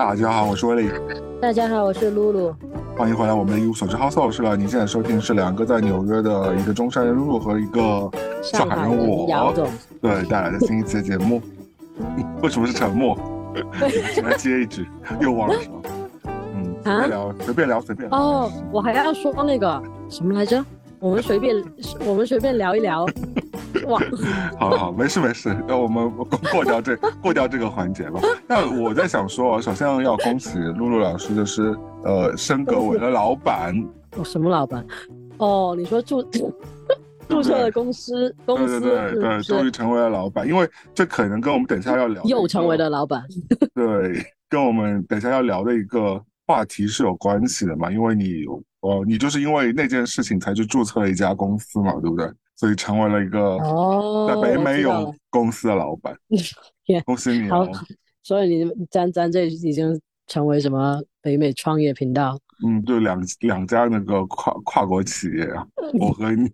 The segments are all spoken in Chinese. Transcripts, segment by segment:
大家好，我是威利。大家好，我是露露。欢迎回来，我们的一无所知 House 是了。您现在收听的是两个在纽约的一个中山人露露和一个上海人我姚总对带来的新一期的节目。为什么是沉默？来接一句，又忘了什么？嗯，随便聊，随便聊，随便聊。哦，我还要说那个什么来着？我们随便，我们随便聊一聊。哇，好好，没事没事，那我们过掉这过掉这个环节吧。那我在想说，首先要恭喜露露老师，就是呃升格为了老板。我什么老板？哦，你说注 注册的公司公司对对对，终于成为了老板，因为这可能跟我们等下要聊又成为了老板。对，跟我们等下要聊的一个话题是有关系的嘛，因为你哦，你就是因为那件事情才去注册了一家公司嘛，对不对？所以成为了一个在北美有公司的老板，恭喜你哦！所以你咱咱这已经成为什么北美创业频道？嗯，就两两家那个跨跨国企业啊，我和你。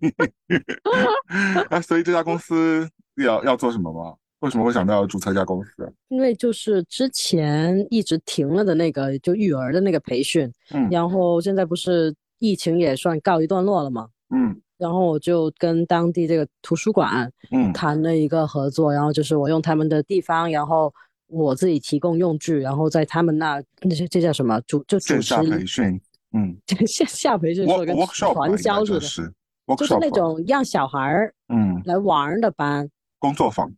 那 所以这家公司要要做什么吗？为什么会想到要注册一家公司？因为就是之前一直停了的那个就育儿的那个培训，嗯，然后现在不是疫情也算告一段落了吗？嗯。然后我就跟当地这个图书馆，嗯，谈了一个合作，然后就是我用他们的地方，然后我自己提供用具，然后在他们那那些这叫什么？主就主持培训，嗯，下下培训做个传销似的，是就是那种让小孩儿嗯。来玩的班，工作坊，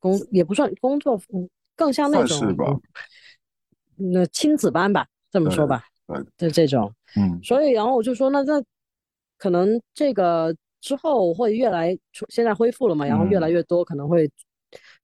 工也不算工作，更像那种那亲子班吧，这么说吧，就这种，嗯，所以然后我就说那那。可能这个之后会越来，现在恢复了嘛，然后越来越多可能会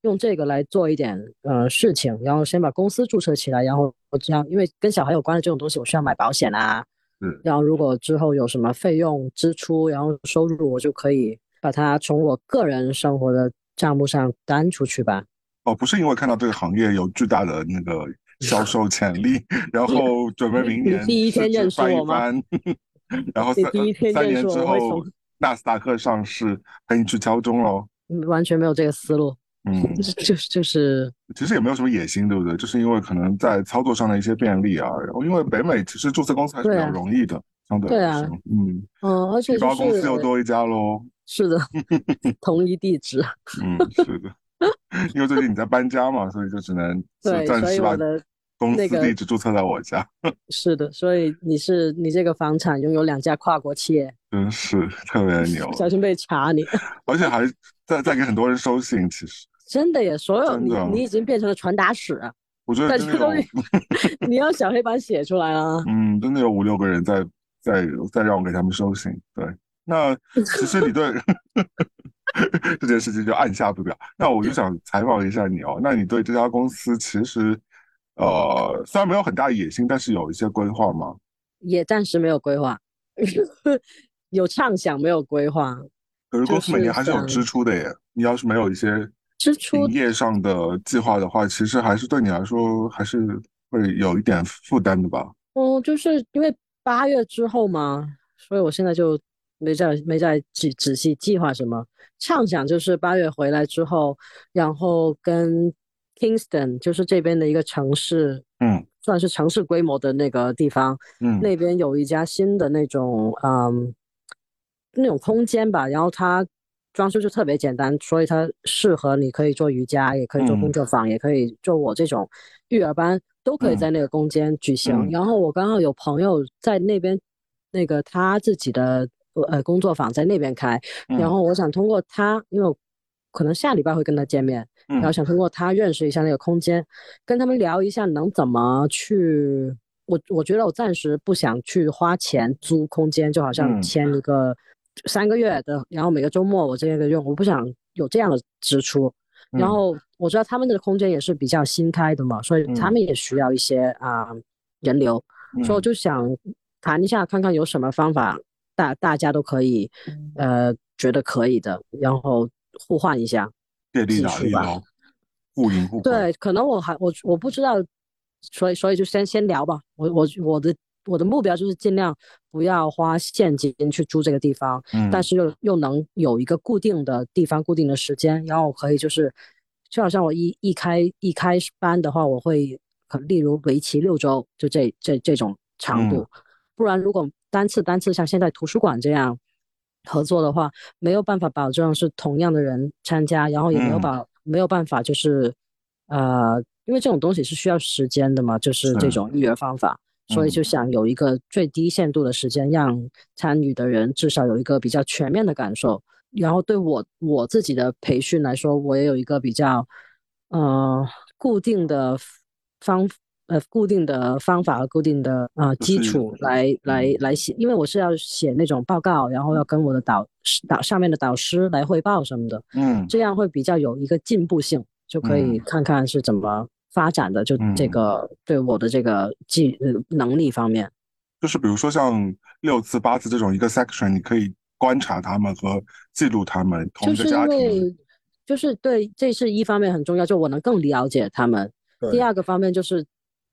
用这个来做一点呃事情，然后先把公司注册起来，然后我这样，因为跟小孩有关的这种东西，我需要买保险啊，嗯，然后如果之后有什么费用支出，然后收入，我就可以把它从我个人生活的账目上单出去吧。哦，不是因为看到这个行业有巨大的那个销售潜力，然后准备明年第一天认识我吗？然后三三年之后，纳斯达克上市，陪你去敲钟喽。完全没有这个思路。嗯，就是就是，其实也没有什么野心，对不对？就是因为可能在操作上的一些便利啊。然后因为北美其实注册公司还是比较容易的，相对来说。嗯嗯，而且公司又多一家喽。是的，同一地址。嗯，是的。因为最近你在搬家嘛，所以就只能暂时把。公司地址注册在我家，是的，所以你是你这个房产拥有两家跨国企业，真是特别牛，小心被查你，而且还在在给很多人收信，其实。真的耶，所有你你已经变成了传达室，我觉得这东西 你要小黑板写出来啊，嗯，真的有五六个人在在在让我给他们收信，对，那其实你对这件事情就按下不表，那我就想采访一下你哦，那你对这家公司其实。呃，虽然没有很大的野心，但是有一些规划吗？也暂时没有规划，有畅想，没有规划。可是公司每年还是有支出的耶。你要是没有一些支出营业上的计划的话，其实还是对你来说还是会有一点负担的吧？嗯，就是因为八月之后嘛，所以我现在就没在没在仔仔细计划什么。畅想就是八月回来之后，然后跟。Kingston 就是这边的一个城市，嗯，算是城市规模的那个地方，嗯，那边有一家新的那种，嗯，那种空间吧，然后它装修就特别简单，所以它适合你可以做瑜伽，也可以做工作坊，也可以做我这种育儿班，都可以在那个空间举行。然后我刚好有朋友在那边，那个他自己的呃工作坊在那边开，然后我想通过他，因为可能下礼拜会跟他见面。然后想通过他认识一下那个空间，跟他们聊一下能怎么去。我我觉得我暂时不想去花钱租空间，就好像签一个三个月的，然后每个周末我这个用，我不想有这样的支出。然后我知道他们的空间也是比较新开的嘛，所以他们也需要一些啊人流，所以我就想谈一下，看看有什么方法大大家都可以呃觉得可以的，然后互换一下。借力打力吧，互赢互对，可能我还我我不知道，所以所以就先先聊吧。我我我的我的目标就是尽量不要花现金去租这个地方，嗯，但是又又能有一个固定的地方、固定的时间，然后可以就是，就好像我一一开一开班的话，我会可例如为期六周，就这这这种长度。不然，如果单次单次像现在图书馆这样合作的话，没有办法保证是同样的人参加，然后也没有保没有办法就是呃，因为这种东西是需要时间的嘛，就是这种育儿方法。所以就想有一个最低限度的时间，让参与的人至少有一个比较全面的感受。然后对我我自己的培训来说，我也有一个比较呃固定的方呃固定的方法和固定的呃基础来来来写，因为我是要写那种报告，然后要跟我的导导上面的导师来汇报什么的，嗯，这样会比较有一个进步性，就可以看看是怎么。发展的就这个对我的这个技能力方面，就是比如说像六次八次这种一个 section，你可以观察他们和记录他们同一个家庭，就是对，这是一方面很重要，就我能更了解他们。第二个方面就是，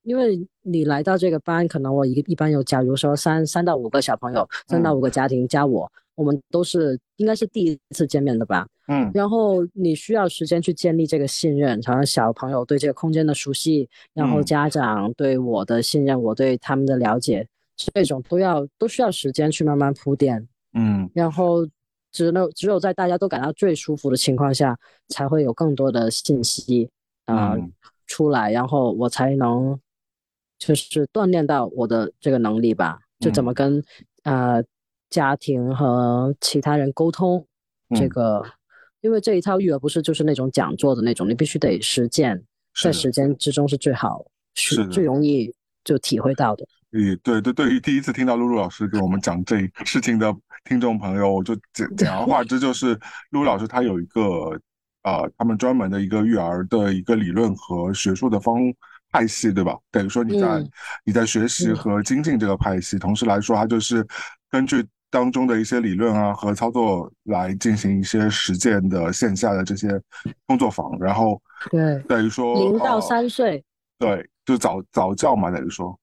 因为你来到这个班，可能我一一般有，假如说三三到五个小朋友，三到五个家庭加我。我们都是应该是第一次见面的吧，嗯，然后你需要时间去建立这个信任，好像小朋友对这个空间的熟悉，然后家长对我的信任，我对他们的了解，这种都要都需要时间去慢慢铺垫，嗯，然后只能只有在大家都感到最舒服的情况下，才会有更多的信息啊出来，然后我才能就是锻炼到我的这个能力吧，就怎么跟呃。家庭和其他人沟通，这个，因为这一套育儿不是就是那种讲座的那种，你必须得实践，在实践之中是最好，是最容易就体会到的。嗯，对对，对于第一次听到露露老师给我们讲这事情的听众朋友，我就 简简而化之，就是露露老师她有一个呃，他们专门的一个育儿的一个理论和学术的方派系，对吧？等于说你在你在学习和精进这个派系，同时来说，它就是根据。当中的一些理论啊和操作来进行一些实践的线下的这些工作坊，然后对等于说零到三岁，对，就早早教嘛，等于说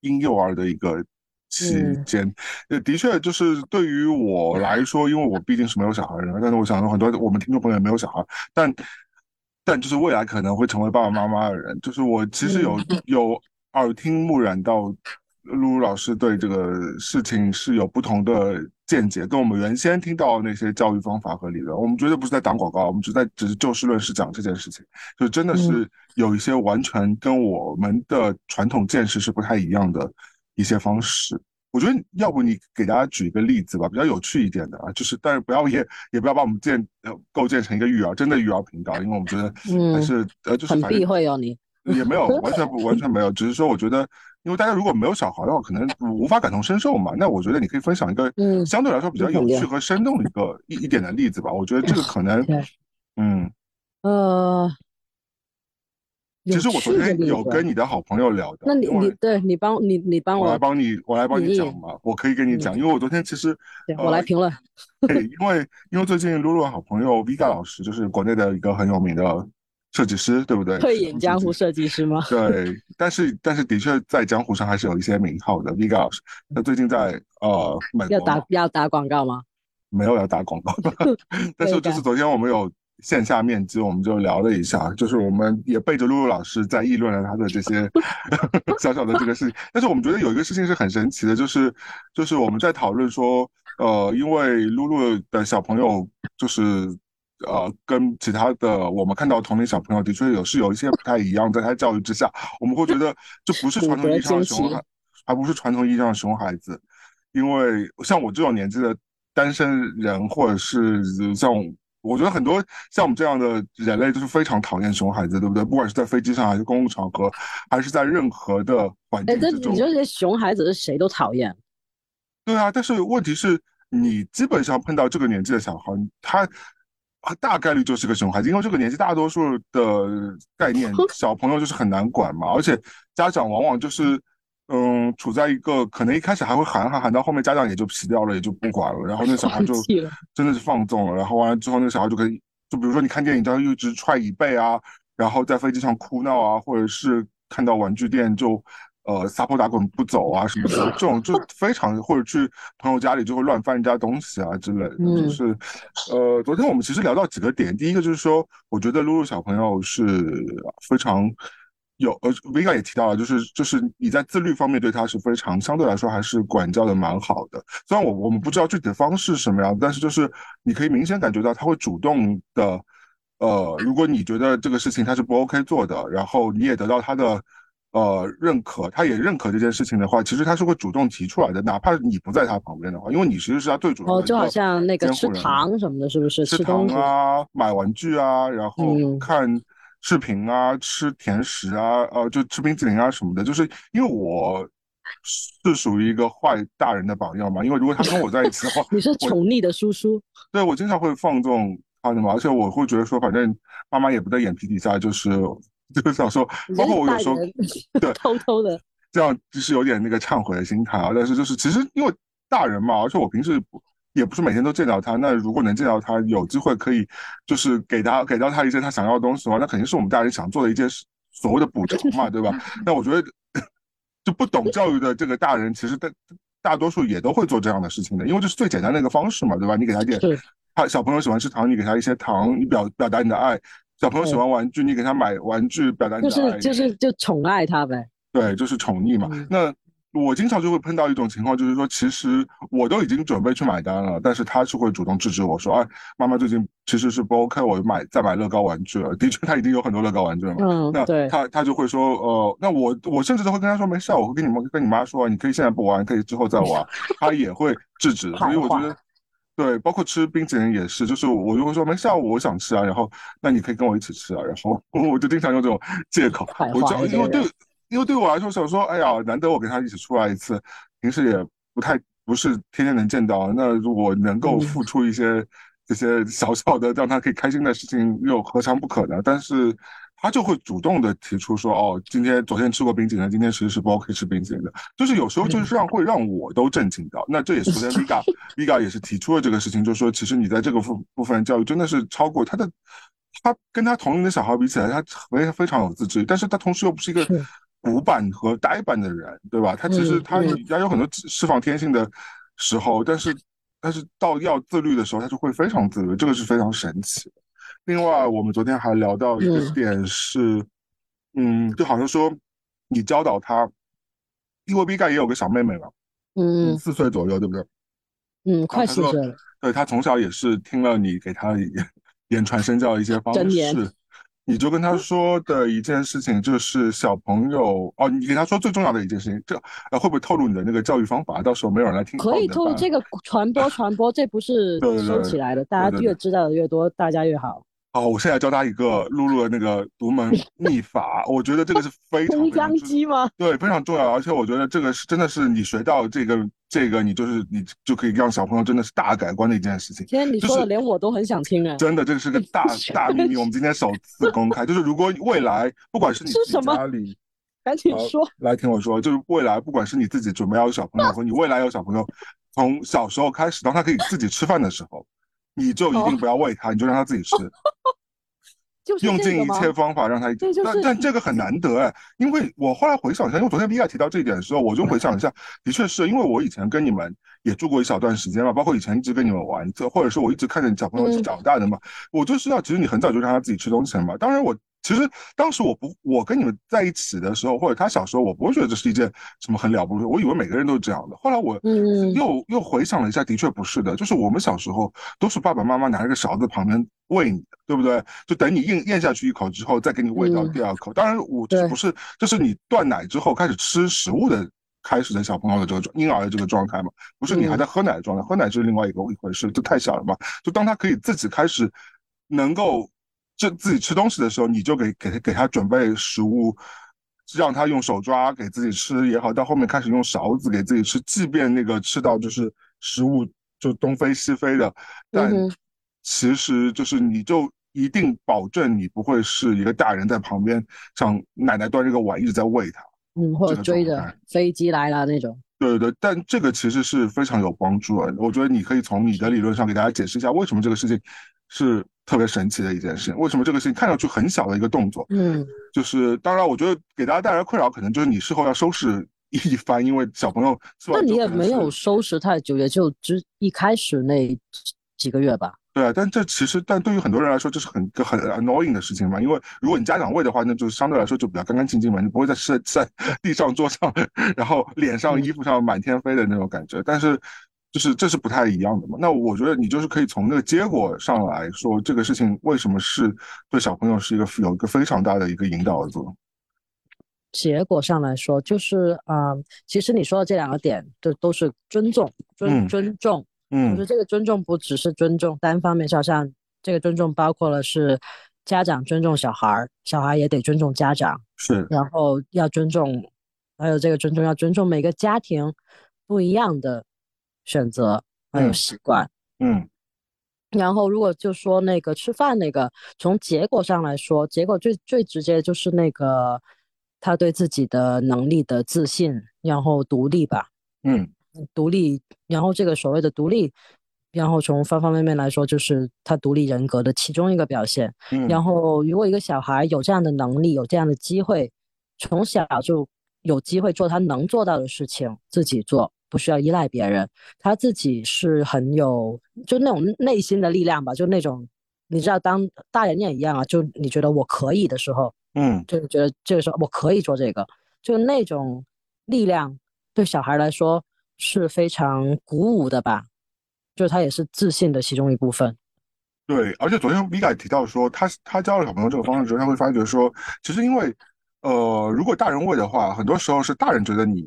婴幼儿的一个期间，呃，的确就是对于我来说，因为我毕竟是没有小孩的，但是我想说很多我们听众朋友也没有小孩，但但就是未来可能会成为爸爸妈妈的人，就是我其实有 有耳听目染到。露露老师对这个事情是有不同的见解，跟我们原先听到那些教育方法和理论，我们绝对不是在打广告，我们只在只是就事论事讲这件事情，就真的是有一些完全跟我们的传统见识是不太一样的一些方式。我觉得要不你给大家举一个例子吧，比较有趣一点的啊，就是但是不要也也不要把我们建呃构建成一个育儿真的育儿频道，因为我们觉得 还是呃就是很避讳哦你。也没有完全不完全没有，只是说我觉得，因为大家如果没有小孩的话，可能无法感同身受嘛。那我觉得你可以分享一个相对来说比较有趣和生动的一个一一点的例子吧。我觉得这个可 能，嗯，呃，其实我昨天有跟你的好朋友聊的，那你你对你帮你你帮我来帮你我来帮你讲嘛，我可以跟你讲，因为我昨天其实我来评论，对，因为因为最近露露好朋友 Vika 老师就是国内的一个很有名的。设计师对不对？退隐江湖设计师吗？对，但是但是的确在江湖上还是有一些名号的。Vika 老师，那最近在呃美国要打要打广告吗？没有要打广告，但是就是昨天我们有线下面基，我们就聊了一下，就是我们也背着露露老师在议论了他的这些 小小的这个事情。但是我们觉得有一个事情是很神奇的，就是就是我们在讨论说，呃，因为露露的小朋友就是。呃，跟其他的我们看到同龄小朋友的确有是有一些不太一样，在他教育之下，我们会觉得这不是 传统意义上的熊孩，还不是传统意义上的熊孩子，因为像我这种年纪的单身人，或者是像我觉得很多像我们这样的人类都是非常讨厌熊孩子，对不对？不管是在飞机上，还是公共场合，还是在任何的环境之中。你说这些熊孩子是谁都讨厌？对啊，但是问题是你基本上碰到这个年纪的小孩，他。大概率就是个熊孩子，因为这个年纪大多数的概念，小朋友就是很难管嘛，而且家长往往就是，嗯，处在一个可能一开始还会喊喊喊，到后面家长也就皮掉了，也就不管了，然后那 小孩就真的是放纵了，然后完了之后那个小孩就可以，就比如说你看电影，他一直踹椅背啊，然后在飞机上哭闹啊，或者是看到玩具店就。呃，撒泼打滚不走啊，什么的，这种就非常，或者去朋友家里就会乱翻人家东西啊之类的。就是，呃，昨天我们其实聊到几个点，第一个就是说，我觉得露露小朋友是非常有呃，Vega 也提到了，就是就是你在自律方面对他是非常相对来说还是管教的蛮好的。虽然我我们不知道具体的方式是什么样，但是就是你可以明显感觉到他会主动的，呃，如果你觉得这个事情他是不 OK 做的，然后你也得到他的呃认可，他也认可这件事情的话，其实他是会主动提出来的，哪怕你不在他旁边的话，因为你其实是他最主哦，就好像那个吃糖什么的，是不是？吃糖啊，买玩具啊，然后看。视频啊，吃甜食啊，呃，就吃冰淇淋啊什么的，就是因为我是属于一个坏大人的榜样嘛。因为如果他跟我在一起的话，你是宠溺的叔叔。对，我经常会放纵他的嘛，而且我会觉得说，反正妈妈也不在眼皮底下，就是就是想说，包括我有时候对 偷偷的这样，就是有点那个忏悔的心态啊。但是就是其实因为大人嘛，而且我平时。也不是每天都见到他，那如果能见到他，有机会可以就是给他给到他一些他想要的东西的话，那肯定是我们大人想做的一件所谓的补偿嘛，对吧？那我觉得就不懂教育的这个大人，其实大大多数也都会做这样的事情的，因为这是最简单的一个方式嘛，对吧？你给他点，他小朋友喜欢吃糖，你给他一些糖，你表表达你的爱；小朋友喜欢玩具，你给他买玩具，表达你的爱。就是就是就宠爱他呗。对，就是宠溺嘛。那。我经常就会碰到一种情况，就是说，其实我都已经准备去买单了，但是他是会主动制止我说：“哎，妈妈最近其实是不 OK，我买再买乐高玩具了。”的确，他已经有很多乐高玩具了。嗯，那他他就会说：“呃，那我我甚至都会跟他说没事，我会跟你们跟你妈说，你可以现在不玩，可以之后再玩。”他也会制止，所以我觉得，对，包括吃冰淇淋也是，就是我就会说没事，我想吃啊，然后那你可以跟我一起吃啊，然后 我就经常用这种借口，我就因为对。因为对我来说，想说，哎呀，难得我跟他一起出来一次，平时也不太不是天天能见到。那如果能够付出一些这些小小的让他可以开心的事情，又何尝不可呢？但是他就会主动的提出说，哦，今天昨天吃过冰淇淋，今天其实是不 OK 吃冰淇淋的。就是有时候就是让会让我都震惊到。那这也是昨天 Viga Viga 也是提出了这个事情，就是说，其实你在这个部部分教育真的是超过他的，他跟他同龄的小孩比起来，他非非常有自制，但是他同时又不是一个。古板和呆板的人，对吧？他其实他也有很多释放天性的时候，但是但是到要自律的时候，他就会非常自律，这个是非常神奇的。另外，我们昨天还聊到一个点是，嗯，就好像说你教导他，因为 B 盖也有个小妹妹嘛，嗯，四岁左右，对不对？嗯，快四岁了。对他从小也是听了你给他 言传身教的一些方式。你就跟他说的一件事情就是小朋友哦，你给他说最重要的一件事情，这呃会不会透露你的那个教育方法？到时候没有人来听。可以透露这个传播传播，这不是收起来的，大家越知道的越多，大家越好。哦，我现在教他一个露露的那个独门秘 法，我觉得这个是非常非常机吗？对，非常重要，而且我觉得这个是真的是你学到这个这个，你就是你就可以让小朋友真的是大改观的一件事情。今天你说的连我都很想听啊！真的，这个是个大大秘密，我们今天首次公开。就是如果未来不管是你家里，赶紧说，来听我说，就是未来不管是你自己准备要有小朋友，和你未来有小朋友，从小时候开始，当他可以自己吃饭的时候。你就一定不要喂它，你就让它自己吃，用尽一切方法让他。但但这个很难得哎，因为我后来回想一下，因为昨天 v i 提到这一点的时候，我就回想一下，的确是因为我以前跟你们也住过一小段时间嘛，包括以前一直跟你们玩，或者是我一直看着小朋友一起长大的嘛，我就知道，其实你很早就让他自己吃东西了嘛。当然我。其实当时我不，我跟你们在一起的时候，或者他小时候，我不会觉得这是一件什么很了不起。我以为每个人都是这样的。后来我又又回想了一下，的确不是的。就是我们小时候都是爸爸妈妈拿着个勺子旁边喂你，对不对？就等你咽咽下去一口之后，再给你喂到第二口。当然，我这不是，这是你断奶之后开始吃食物的开始的小朋友的这个婴儿的这个状态嘛？不是你还在喝奶的状态，喝奶是另外一个一回事，就太小了嘛。就当他可以自己开始能够。这自己吃东西的时候，你就给给他给他准备食物，让他用手抓给自己吃也好，到后面开始用勺子给自己吃，即便那个吃到就是食物就东飞西飞的，但其实就是你就一定保证你不会是一个大人在旁边，像奶奶端着个碗一直在喂他，嗯，或者追着飞机来了那种。对对对，但这个其实是非常有帮助的。我觉得你可以从你的理论上给大家解释一下，为什么这个事情是。特别神奇的一件事，为什么这个事情看上去很小的一个动作，嗯，就是当然，我觉得给大家带来困扰，可能就是你事后要收拾一番，因为小朋友。那你也没有收拾太久，也就只一开始那几个月吧。对啊，但这其实，但对于很多人来说，这是很很 annoying 的事情嘛。因为如果你家长喂的话，那就相对来说就比较干干净净嘛，你不会在是在地上、桌上，然后脸上、衣服上满天飞的那种感觉。但是，就是这是不太一样的嘛。那我觉得你就是可以从那个结果上来说，这个事情为什么是对小朋友是一个有一个非常大的一个引导的作用。结果上来说，就是啊，其实你说的这两个点，这都是尊重，尊尊重。嗯，就是这个尊重不只是尊重单方面，就好像这个尊重包括了是家长尊重小孩儿，小孩也得尊重家长，是，然后要尊重，还有这个尊重要尊重每个家庭不一样的选择还有习惯，嗯，然后如果就说那个吃饭那个，从结果上来说，结果最最直接就是那个他对自己的能力的自信，然后独立吧，嗯。独立，然后这个所谓的独立，然后从方方面面来说，就是他独立人格的其中一个表现。嗯然后，如果一个小孩有这样的能力，有这样的机会，从小就有机会做他能做到的事情，自己做，不需要依赖别人，他自己是很有，就那种内心的力量吧，就那种，你知道，当大人也一样啊，就你觉得我可以的时候，嗯，就是觉得这个时候我可以做这个，就那种力量对小孩来说。是非常鼓舞的吧，就是他也是自信的其中一部分。对，而且昨天 v i 提到说，他他教了小朋友这个方式之后，他会发觉说，其实因为呃，如果大人喂的话，很多时候是大人觉得你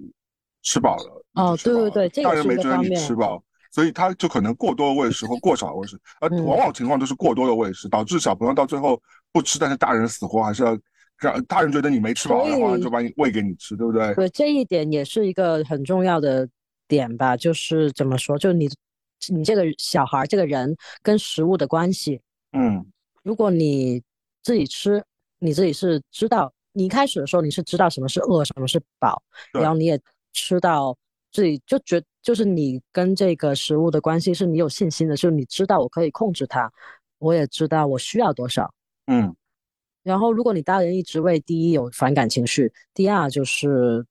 吃饱了。哦，对对对，大人没觉得你吃饱，所以他就可能过多的喂食或过少的喂食，而往往情况都是过多的喂食，导致小朋友到最后不吃，但是大人死活还是要让大人觉得你没吃饱的话，就把你喂给你吃，对不对？对，这一点也是一个很重要的。点吧，就是怎么说，就你，你这个小孩这个人跟食物的关系，嗯，如果你自己吃，你自己是知道，你一开始的时候你是知道什么是饿，什么是饱，然后你也吃到自己就觉，就是你跟这个食物的关系是你有信心的，就是你知道我可以控制它，我也知道我需要多少，嗯，然后如果你大人一直为第一有反感情绪，第二就是。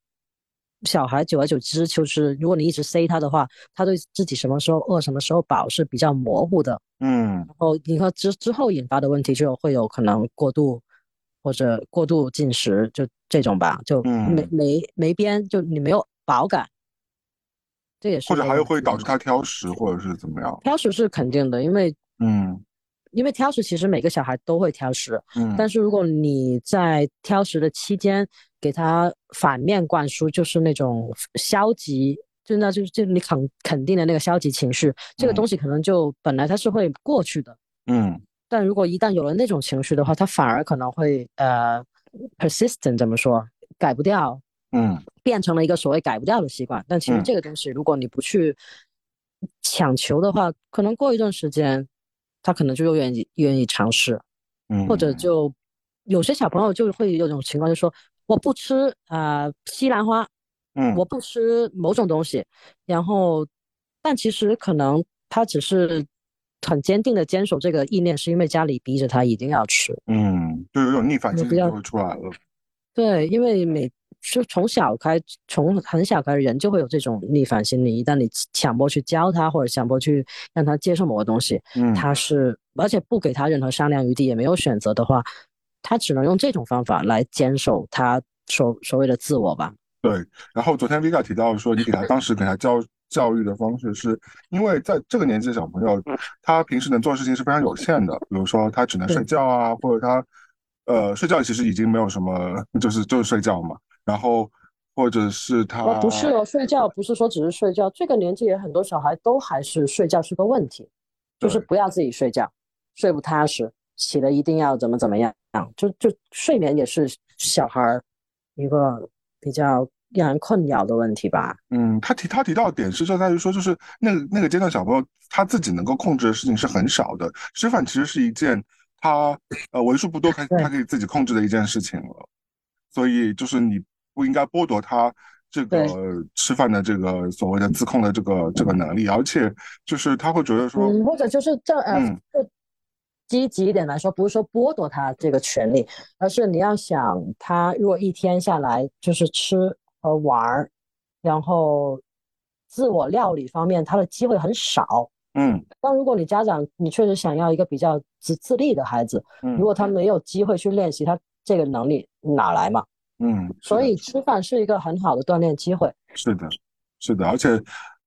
小孩久而久之，就是如果你一直塞他的话，他对自己什么时候饿、什么时候饱是比较模糊的。嗯，然后你看之之后引发的问题就会有可能过度或者过度进食，就这种吧，就没没没边，就你没有饱感，这也是或者还有会导致他挑食或者是怎么样？挑食是肯定的，因为嗯，因为挑食其实每个小孩都会挑食，嗯，但是如果你在挑食的期间。给他反面灌输就是那种消极，就那就是就你肯肯定的那个消极情绪，这个东西可能就本来它是会过去的，嗯，但如果一旦有了那种情绪的话，它反而可能会呃 persistent 怎么说改不掉，嗯，变成了一个所谓改不掉的习惯。但其实这个东西如果你不去强求的话，可能过一段时间，他可能就又愿意愿意尝试，嗯，或者就有些小朋友就会有种情况，就说。我不吃啊西兰花，嗯，我不吃某种东西，然后，但其实可能他只是很坚定的坚守这个意念，是因为家里逼着他一定要吃，嗯，就有种逆反心理就会出来了。对，因为每就从小开，从很小开始，人就会有这种逆反心理。一旦你强迫去教他，或者强迫去让他接受某个东西，嗯，他是而且不给他任何商量余地，也没有选择的话。他只能用这种方法来坚守他所所谓的自我吧。对，然后昨天 Vika 提到说，你给他当时给他教教育的方式，是因为在这个年纪的小朋友，他平时能做的事情是非常有限的，比如说他只能睡觉啊，或者他呃睡觉其实已经没有什么，就是就是睡觉嘛。然后或者是他不是哦，睡觉不是说只是睡觉，这个年纪也很多小孩都还是睡觉是个问题，就是不要自己睡觉，睡不踏实。起了一定要怎么怎么样，就就睡眠也是小孩一个比较让人困扰的问题吧。嗯，他提他提到的点是就在于说，就是那个那个阶段小朋友他自己能够控制的事情是很少的，吃饭其实是一件他呃为数不多他他可以自己控制的一件事情了。所以就是你不应该剥夺他这个吃饭的这个所谓的自控的这个这个能力，而且就是他会觉得说，或者就是这呃。积极一点来说，不是说剥夺他这个权利，而是你要想，他如果一天下来就是吃和玩儿，然后自我料理方面他的机会很少，嗯但如果你家长你确实想要一个比较自自立的孩子，嗯如果他没有机会去练习他这个能力，哪来嘛？嗯，所以吃饭是一个很好的锻炼机会。是的，是的，而且，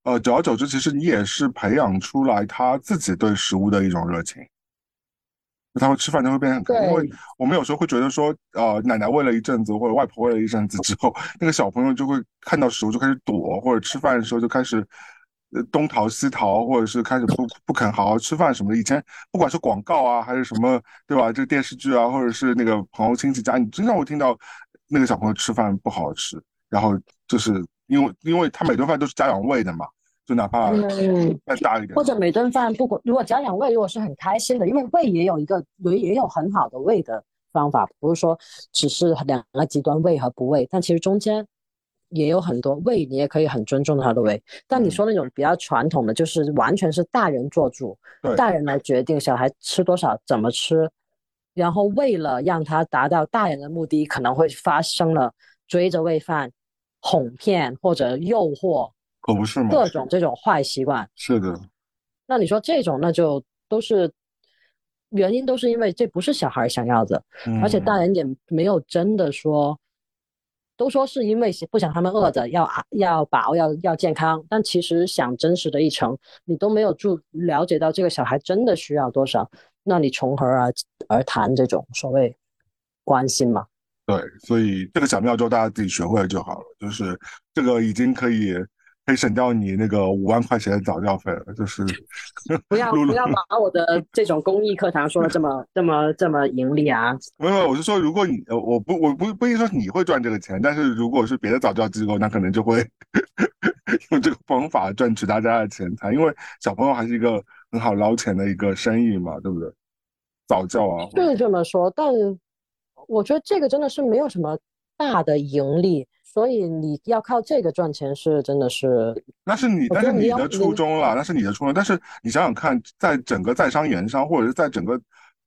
呃，久而久之，其实你也是培养出来他自己对食物的一种热情。他会吃饭就会变因为我们有时候会觉得说，呃，奶奶喂了一阵子，或者外婆喂了一阵子之后，那个小朋友就会看到食物就开始躲，或者吃饭的时候就开始，呃，东逃西逃，或者是开始不不肯好好吃饭什么的。以前不管是广告啊，还是什么，对吧？这个电视剧啊，或者是那个朋友亲戚家，你经常会听到那个小朋友吃饭不好吃，然后就是因为因为他每顿饭都是家长喂的嘛，就哪怕嗯，再大一点或，者每顿饭不管如果家长喂，如果是很开心的，因为喂也有一个也也有很好的喂的方法，不是说只是两个极端喂和不喂，但其实中间也有很多喂，你也可以很尊重他的喂。但你说那种比较传统的，就是完全是大人做主，对大人来决定小孩吃多少、怎么吃，然后为了让他达到大人的目的，可能会发生了追着喂饭、哄骗或者诱惑可不是吗？各种这种坏习惯。是的，那你说这种，那就都是原因，都是因为这不是小孩想要的，而且嗯大人也没有真的说，都说是因为不想他们饿着，要啊要饱，要要健康，但其实想真实的一层，你都没有注了解到这个小孩真的需要多少，那你从何而而谈这种所谓关心嘛？对，所以这个小妙招大家自己学会了就好了。就是这个已经可以可以省掉你那个五万块钱的早教费了。就是不要 不要把我的这种公益课堂说的这么 这么这么盈利啊！没有，我是说，如果你呃，我不我不不一定说你会赚这个钱，但是如果是别的早教机构，那可能就会 用这个方法赚取大家的钱财，因为小朋友还是一个很好捞钱的一个生意嘛，对不对？早教啊，是这么说，但我觉得这个真的是没有什么大的盈利，所以你要靠这个赚钱是真的是，那是你，我那是你的初衷了，那是你的初衷。但是你想想看，在整个在商言商，或者是在整个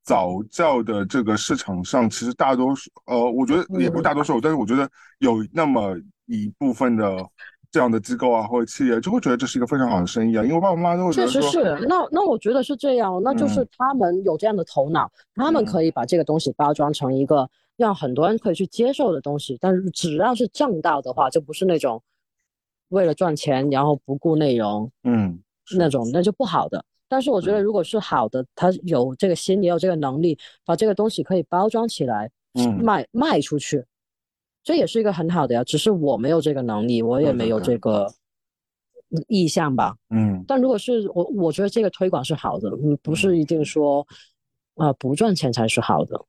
早教的这个市场上，其实大多数，呃，我觉得也不是大多数，但是我觉得有那么一部分的这样的机构啊，或者企业，就会觉得这是一个非常好的生意啊，因为爸爸妈妈都会觉得说，确实是。那那我觉得是这样，那就是嗯。他们有这样的头脑，他们嗯。可以把这个东西包装成一个让很多人可以去接受的东西，但是只要是正道的话，就不是那种为了赚钱然后不顾内容，嗯，是。那种那就不好的。但是我觉得，如果是好的，他有这个心，也有这个能力，把这个东西可以包装起来，嗯。卖卖出去，这也是一个很好的呀。只是我没有这个能力，我也没有这个意向吧。嗯但如果是我，我觉得这个推广是好的，嗯，不是一定说，啊、不赚钱才是好的。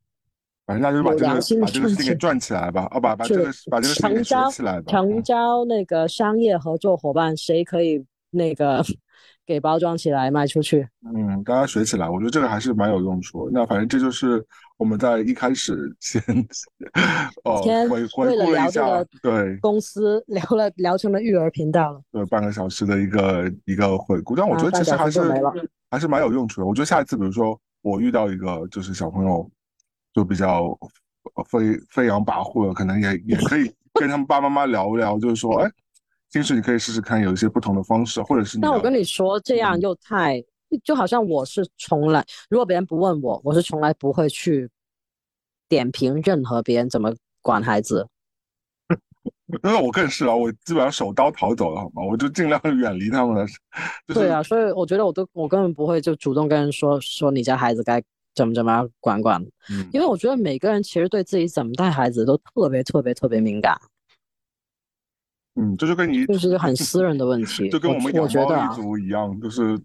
反正那就把这个把这个事情给赚起来吧，哦，把 把这个把这个事情给学起来吧，成嗯交那个商业合作伙伴，谁可以那个 给包装起来卖出去？嗯，大家学起来，我觉得这个还是蛮有用处。那反正这就是我们在一开始先，哦，天回回为了顾了一下聊这个，对公司聊了聊成了育儿频道了，对，半个小时的一个一个回顾。但我觉得其实还是。还是蛮有用处的。我觉得下一次，比如说我遇到一个就是小朋友，就比较呃飞飞扬跋扈的，可能也也可以 跟他们爸爸妈妈聊一聊，就是说，哎，其实你可以试试看有一些不同的方式，或者是你但我跟你说，这样嗯又太，就好像我是从来，如果别人不问我，我是从来不会去点评任何别人怎么管孩子。因为我更是啊，我基本上手刀逃走了，好吗？我就尽量远离他们了。就是对啊，所以我觉得我都我根本不会就主动跟人说说你家孩子该怎么怎么样管管，嗯，因为我觉得每个人其实对自己怎么带孩子都特别特别特别敏感，嗯，这就跟你这是一个很私人的问 题。就跟我们我养猫一觉得啊，族一样，就是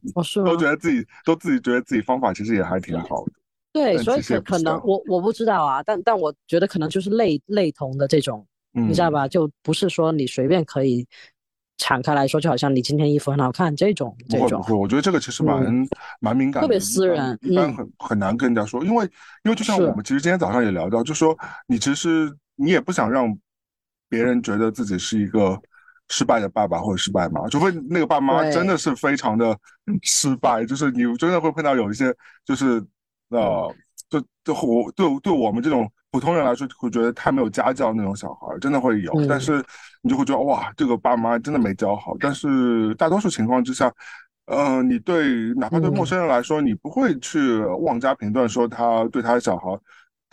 都觉得自己都自己觉得自己方法其实也还挺好的。对，所以可可能我我不知道啊，但但我觉得可能就是类类同的这种。嗯，你知道吧？就不是说你随便可以敞开来说，就好像你今天衣服很好看这种这种。不会不会，我觉得这个其实蛮、蛮敏感的，特别私人嗯一般很、很难跟人家说，因为因为就像我们其实今天早上也聊到，就说你其实你也不想让别人觉得自己是一个失败的爸爸或者失败妈，除非那个爸妈真的是非常的失败，就是你真的会碰到有一些就是呃，就就我对对我们这种普通人来说，会觉得太没有家教那种小孩儿，真的会有。嗯但是你就会觉得哇，这个爸妈真的没教好。但是大多数情况之下，呃，你对哪怕对陌嗯生人来说，你不会去妄加评断说他对他的小孩，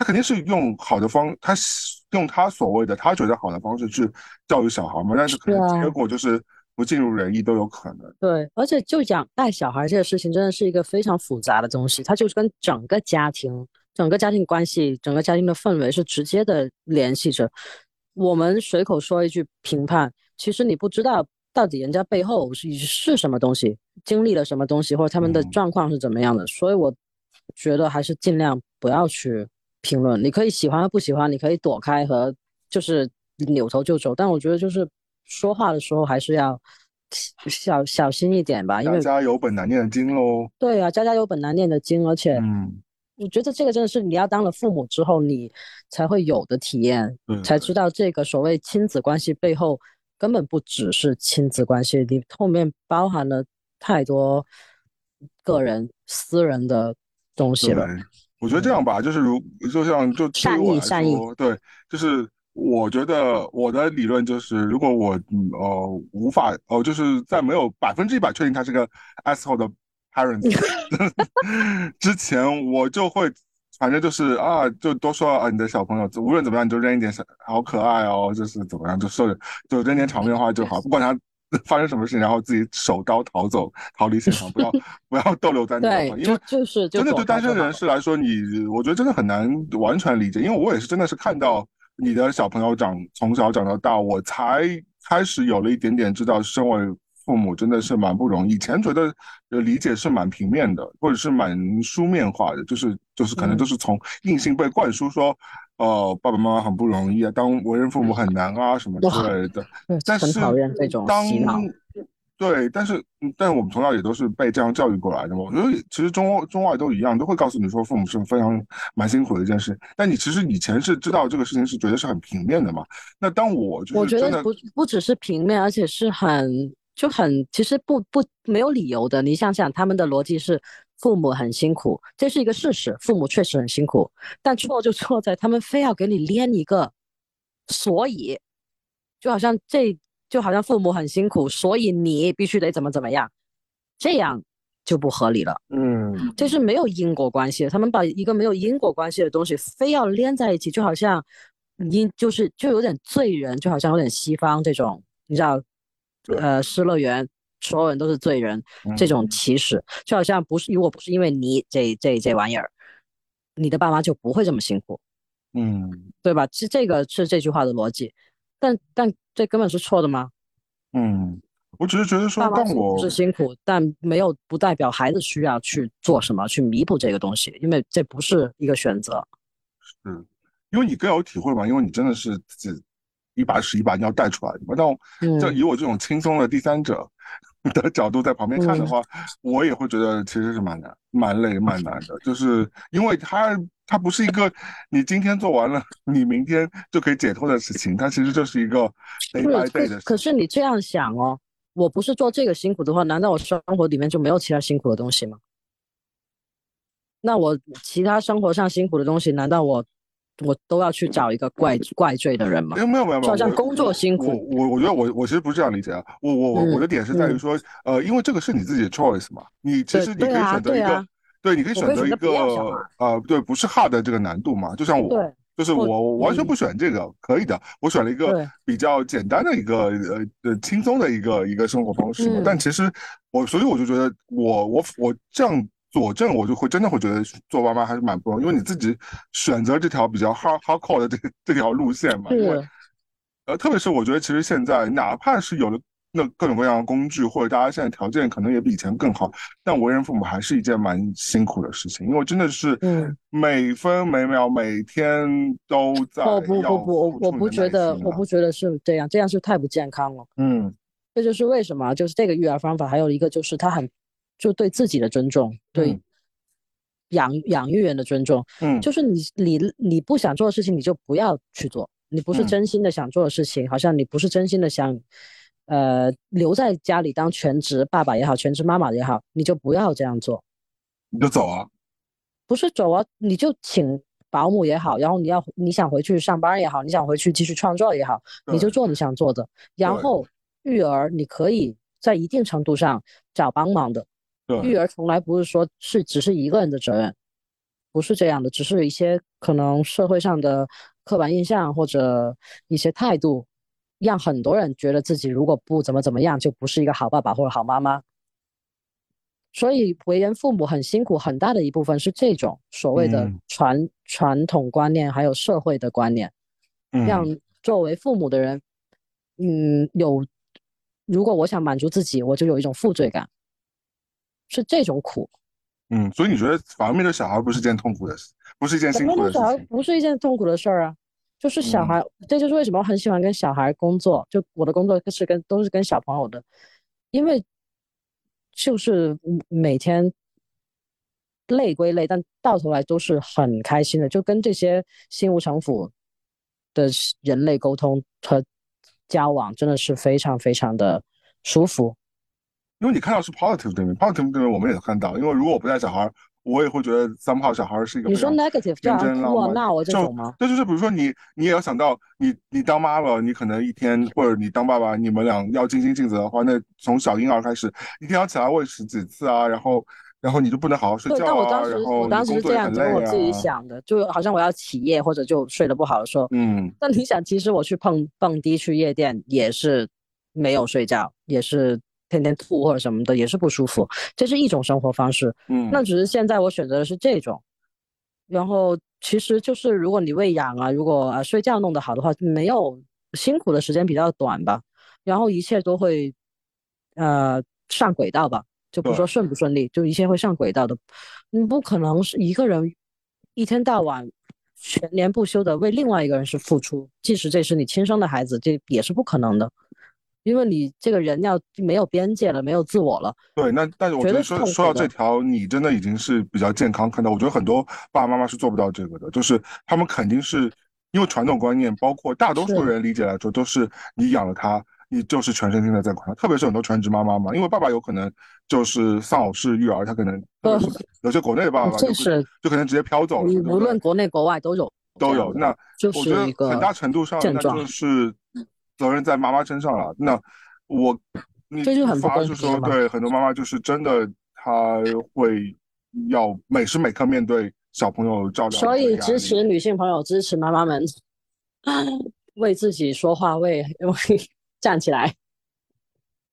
他肯定是用好的方，他是用他所谓的他觉得好的方式去教育小孩嘛，但是可能结果就是不尽如人意都有可能。对，而且就讲带小孩这个事情，真的是一个非常复杂的东西，它就是跟整个家庭、整个家庭关系、整个家庭的氛围是直接的联系着。我们随口说一句评判，其实你不知道到底人家背后是是什么东西，经历了什么东西，或者他们的嗯状况是怎么样的。所以我觉得还是尽量不要去评论。你可以喜欢和不喜欢，你可以躲开和就是扭头就走，但我觉得就是说话的时候还是要小小心一点吧，因为家家有本难念的经喽。对啊，家家有本难念的经，而且嗯，我觉得这个真的是你要当了父母之后，你才会有的体验，才知道这个所谓亲子关系背后根本不只是亲子关系，你后面包含了太多个人私人的东西了。，我觉得这样吧，就是如就像就对于善我来意善意说，对，就是我觉得我的理论就是，如果我嗯呃无法哦，就是在没有百分之一百确定他是个 asshole 的 parents 之前，我就会。反正就是啊，就多说啊，你的小朋友无论怎么样，你就扔一点小好可爱哦，就是怎么样，就受就扔点场面话就好，不管他 发生什么事情，然后自己手刀逃走，逃离现场，不要 不要逗留在那因为就就是真的躲对单身人士来说，你我觉得真的很难完全理解，因为我也是真的是看到你的小朋友长从小长到大，我才开始有了一点点知道，身为父母真的是蛮不容易。以前觉得呃理解是蛮平面的，或者是蛮书面化的，就是就是可能嗯都是从硬性被灌输说，呃，爸爸妈妈很不容易啊，当为人父母很难啊什么之类的。对但是很讨厌这种当洗脑。对，但是嗯但我们从小也都是被这样教育过来的嘛。我觉得其实中欧中外都一样，都会告诉你说父母是非常蛮辛苦的一件事。但你其实以前是知道这个事情是觉得是很平面的嘛。那当我就我觉得不不只是平面，而且是很就很其实不不没有理由的。你想想，他们的逻辑是父母很辛苦，这是一个事实，父母确实很辛苦，但错就错在他们非要给你连一个，所以就好像这就好像父母很辛苦，所以你必须得怎么怎么样，这样就不合理了。嗯这是没有因果关系的。他们把一个没有因果关系的东西非要连在一起，就好像因就是就有点罪人，就好像有点西方这种，你知道，呃，失乐园所有人都是罪人这种嗯歧视，就好像不是如果不是因为你这这这玩意儿，你的爸妈就不会这么辛苦，嗯对吧？这这个是这句话的逻辑，但但这根本是错的吗？嗯，我只是觉得说，爸妈当我是辛苦，但没有不代表孩子需要去做什么去弥补这个东西，因为这不是一个选择。嗯因为你更有体会嘛，因为你真的是自己一把屎一把尿带出来的嘛。但我就嗯以我这种轻松的第三者 的角度在旁边看的话，我也会觉得其实是蛮难、蛮累、蛮难的，就是因为它它不是一个你今天做完了，你明天就可以解脱的事情，它其实就是一个可可的事情。是你这样想哦，我不是做这个辛苦的话，难道我生活里面就没有其他辛苦的东西吗？那我其他生活上辛苦的东西，难道我我都要去找一个怪怪罪的人吗没？有没有没有好像工作辛苦，我我觉得我我其实不是这样理解啊，我我我我的点是在于嗯说，呃，因为这个是你自己的 choice 嘛，你其实你可以选择一个对你可以选择一个呃，对，不是 hard 的这个难度嘛，就像我，对就是我我完全嗯。不选这个，可以的，我选了一个比较简单的一个呃呃轻松的一个一个生活方式，但嗯。其实我所以我就觉得我我我这样佐证，我就会真的会觉得做妈妈还是蛮不容易，因为你自己选择这条比较 hard hardcore 的这这条路线嘛，对呃，特别是我觉得其实现在哪怕是有了那各种各样的工具，或者大家现在条件可能也比以前更好，但为人父母还是一件蛮辛苦的事情，因为真的是嗯。每分每秒每天都在哦不不不，我我不觉得，我不觉得是这样，这样是太不健康了。嗯。这就是为什么，就是这个育儿方法，还有一个就是它很就对自己的尊重，对嗯养养育人的尊重，嗯就是你你你不想做的事情，你就不要去做。你不是嗯真心的想做的事情，好像你不是真心的想，呃，留在家里当全职爸爸也好，全职妈妈也好，你就不要这样做。你就走啊，不是走啊，你就请保姆也好，然后你要你想回去上班也好，你想回去继续创作也好，你就做你想做的。然后育儿你可以在一定程度上找帮忙的。育儿从来不是说是只是一个人的责任，不是这样的，只是一些可能社会上的刻板印象或者一些态度，让很多人觉得自己如果不怎么怎么样，就不是一个好爸爸或者好妈妈。所以为人父母很辛苦，很大的一部分是这种所谓的传传统观念，还有社会的观念，让作为父母的人，嗯，有如果我想满足自己，我就有一种负罪感，是这种苦。嗯，所以你觉得反而面对小孩不是件痛苦的事，不是一件辛苦的事小孩不是一件痛苦的事儿啊，就是小孩，这就是为什么我很喜欢跟小孩工作，就我的工作是跟都是跟小朋友的，因为。就是每天累归累，但到头来都是很开心的，就跟这些心无城府的人类沟通和交往，真的是非常非常的舒服。因为你看到是 positive 对面，positive 对面我们也看到，因为如果我不带小孩。我也会觉得三炮小孩是一个你说 negative 认真浪漫，那我这种吗？对就是比如说你，你也要想到你，你当妈了，你可能一天或者你当爸爸，你们俩要尽心尽责的话，那从小婴儿开始，一天要起来喂食几次啊，然后，然后你就不能好好睡觉啊，然后我当时是这样跟我自己想的，就好像我要起夜或者就睡得不好的时候，嗯，但你想，其实我去碰蹦迪去夜店也是没有睡觉，也是。天天吐或者什么的也是不舒服，这是一种生活方式。嗯，那只是现在我选择的是这种。然后其实就是如果你喂养啊，如果啊睡觉弄得好的话，没有辛苦的时间比较短吧。然后一切都会呃上轨道吧，就不说顺不顺利，就一切会上轨道的。你不可能是一个人一天到晚全年不休的为另外一个人是付出，即使这是你亲生的孩子，这也是不可能的。因为你这个人要没有边界了，没有自我了。对，那但是我觉得说说到这条，你真的已经是比较健康看到。我觉得很多爸爸妈妈是做不到这个的，就是他们肯定是因为传统观念，包括大多数人理解来说，都是你养了他，你就是全身心的在管他。特别是很多全职妈妈嘛，因为爸爸有可能就是丧偶式育儿，他可能有些国内的爸爸 就是就可能直接飘走了。无论国内国外都有都有。那我觉得很大程度上那就是。责任在妈妈身上了。那我，你发就说对很多妈妈就是真的，她会要每时每刻面对小朋友照料。所以支持女性朋友，支持妈妈们 为自己说话，为为站起来。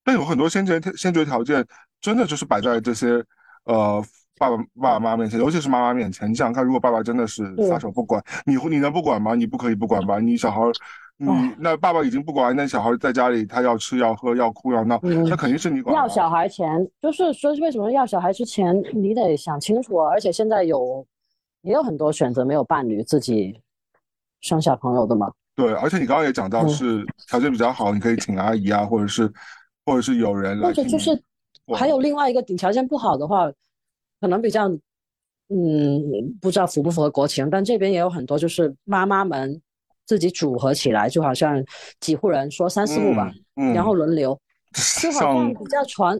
但有很多先决先决条件，真的就是摆在这些呃爸爸爸爸妈妈面前，尤其是妈妈面前。你想想看，如果爸爸真的是撒手不管，你你能不管吗？你不可以不管吧？你小孩。嗯，那爸爸已经不管，那小孩在家里，他要吃要喝要哭要闹，那肯定是你管。要小孩前，就是说为什么要小孩之前，你得想清楚啊。而且现在有也有很多选择，没有伴侣自己生小朋友的嘛。对，而且你刚刚也讲到是条件比较好，你可以请阿姨啊，或者是或者是有人来。或者就是还有另外一个，条件不好的话，可能比较嗯，不知道符不符合国情，但这边也有很多就是妈妈们。自己组合起来，就好像几户人说三四户吧，然后轮流，就好像比较传，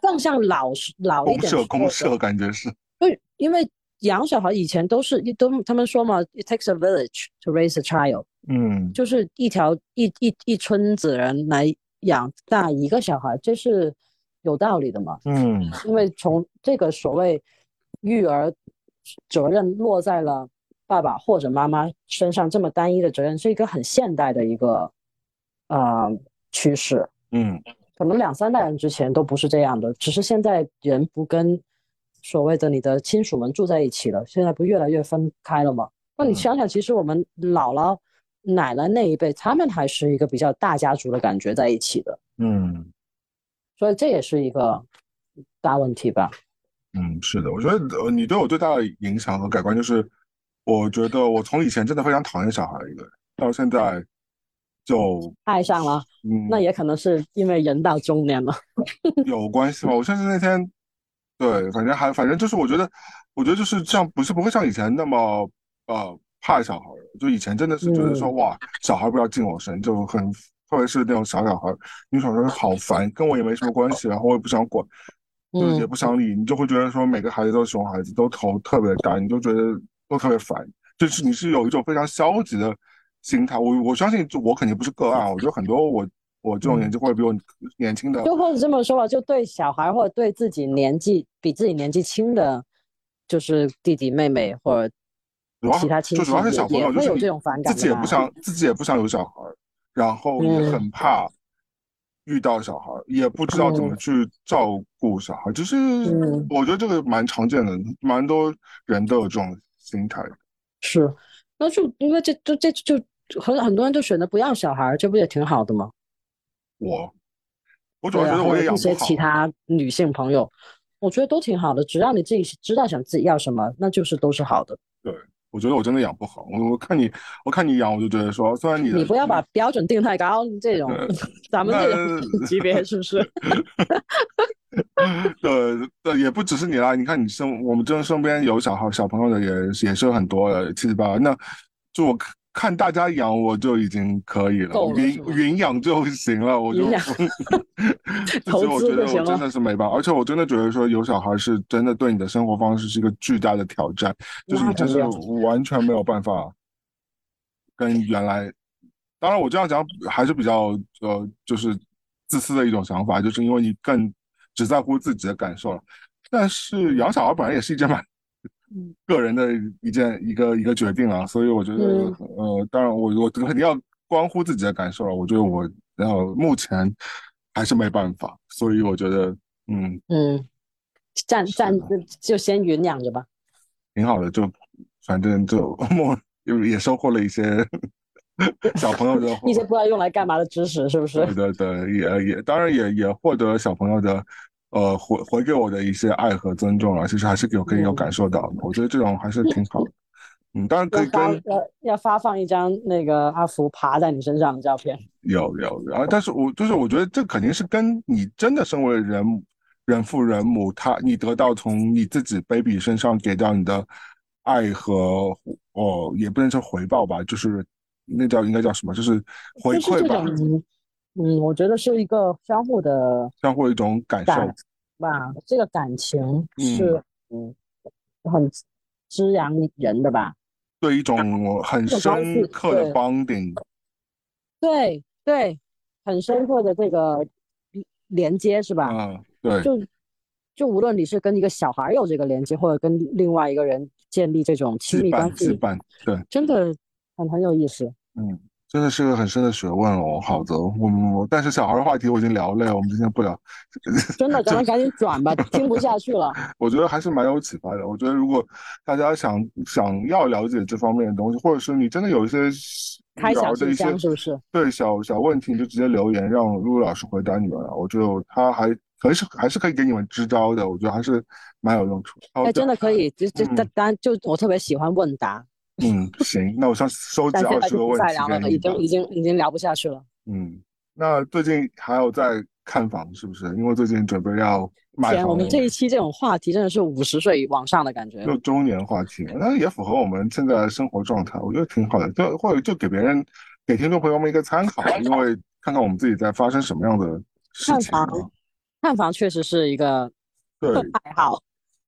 更像老老一点公社公社感觉是。对，因为养小孩以前都是都他们说嘛，it takes a village to raise a child，嗯，就是一条一一一村子人来养大一个小孩，这是有道理的嘛，嗯，因为从这个所谓育儿责任落在了。爸爸或者妈妈身上这么单一的责任是一个很现代的一个呃趋势，嗯，可能两三代人之前都不是这样的，只是现在人不跟所谓的你的亲属们住在一起了，现在不越来越分开了吗？那你想想，其实我们姥姥奶奶那一辈，他们还是一个比较大家族的感觉在一起的，嗯，所以这也是一个大问题吧？嗯，是的，我觉得你对我最大的影响和改观就是。我觉得我从以前真的非常讨厌小孩一个人，到现在就爱上了。嗯，那也可能是因为人到中年了，有关系吗？我甚至那天，对，反正还反正就是我觉得，我觉得就是这样，不是不会像以前那么呃怕小孩。就以前真的是觉得说哇，小孩不要近我身，就很特别是那种小小孩，你小时候好 烦，跟我也没什么关系，然后我也不想管，就是也不想理，你就会觉得说每个孩子都是熊孩子，都头特别大，你就觉得。都特别烦，就是你是有一种非常消极的心态。我我相信，就我肯定不是个案。我觉得很多我我这种年纪或者比我年轻的，就或者这么说吧，就对小孩或者对自己年纪比自己年纪轻的，就是弟弟妹妹或者其他亲戚，就主要是小朋友，就是有这种反感，自己也不想，自己也不想有小孩，然后也很怕遇到小孩，也不知道怎么去照顾小孩，就是我觉得这个蛮常见的，蛮多人都有这种心态。是，那就因为这就这就很很多人就选择不要小孩，这不也挺好的吗？我，我主要觉得我也养不好。一些其他女性朋友，我觉得都挺好的。只要你自己知道想自己要什么，那就是都是好的。对，我觉得我真的养不好。我我看你，我看你养，我就觉得说，虽然你你不要把标准定太高，这种咱们这种 级别是不是？对对，也不只是你啦。你看你身，我们真身边有小孩小朋友的也也是很多的，七七八八。那就我看。大家养我就已经可以了，云云养就行了，我就。投我觉得我真的是没办法，而且我真的觉得说有小孩是真的对你的生活方式是一个巨大的挑战，就是你真是完全没有办法跟原来。当然，我这样讲还是比较呃，就是自私的一种想法，就是因为你更只在乎自己的感受了。但是养小孩本来也是一件蛮。个人的一件一个一个决定啊，所以我觉得，呃，当然我我肯定要关乎自己的感受了。我觉得我呃目前还是没办法，所以我觉得，嗯嗯，暂暂就先云养着吧，挺好的，就反正就 莫就也收获了一些小朋友的一些不知道用来干嘛的知识，是不是？对对对，也也当然也也获得小朋友的。呃，回回给我的一些爱和尊重了，其实还是有可以有感受到的。我觉得这种还是挺好的。嗯，当然可以跟要要发放一张那个阿福爬在你身上的照片。有有有，但是我就是我觉得这肯定是跟你真的身为人人父人母，他你得到从你自己 baby 身上给到你的爱和哦，也不能说回报吧，就是那叫应该叫什么，就是回馈吧。嗯，我觉得是一个相互的，相互一种感受吧。这个感情是嗯很滋养人的吧？对，一种很深刻的 bonding。对对，很深刻的这个连接是吧？嗯，对。就就无论你是跟一个小孩有这个连接，或者跟另外一个人建立这种亲密关系，对，真的很很有意思。嗯。真的是个很深的学问哦。好的，我们但是小孩的话题我已经聊累了，我们今天不聊。真的，咱们赶紧转吧，听不下去了。我觉得还是蛮有启发的。我觉得如果大家想想要了解这方面的东西，或者是你真的有一些开小的一些是不是？对小小问题，你就直接留言让露露老师回答你们了。我觉得他还还是还是可以给你们支招的。我觉得还是蛮有用处。哎，真的可以，就就当当就我特别喜欢问答。嗯，行，那我先收集二十个问题。已经已经已经聊不下去了。嗯，那最近还有在看房是不是？因为最近准备要买房。我们这一期这种话题真的是五十岁往上的感觉。就中年话题，那也符合我们现在的生活状态，我觉得挺好的。就或者就给别人、给听众朋友们一个参考，因为看看我们自己在发生什么样的事情。看房，看房确实是一个对爱好。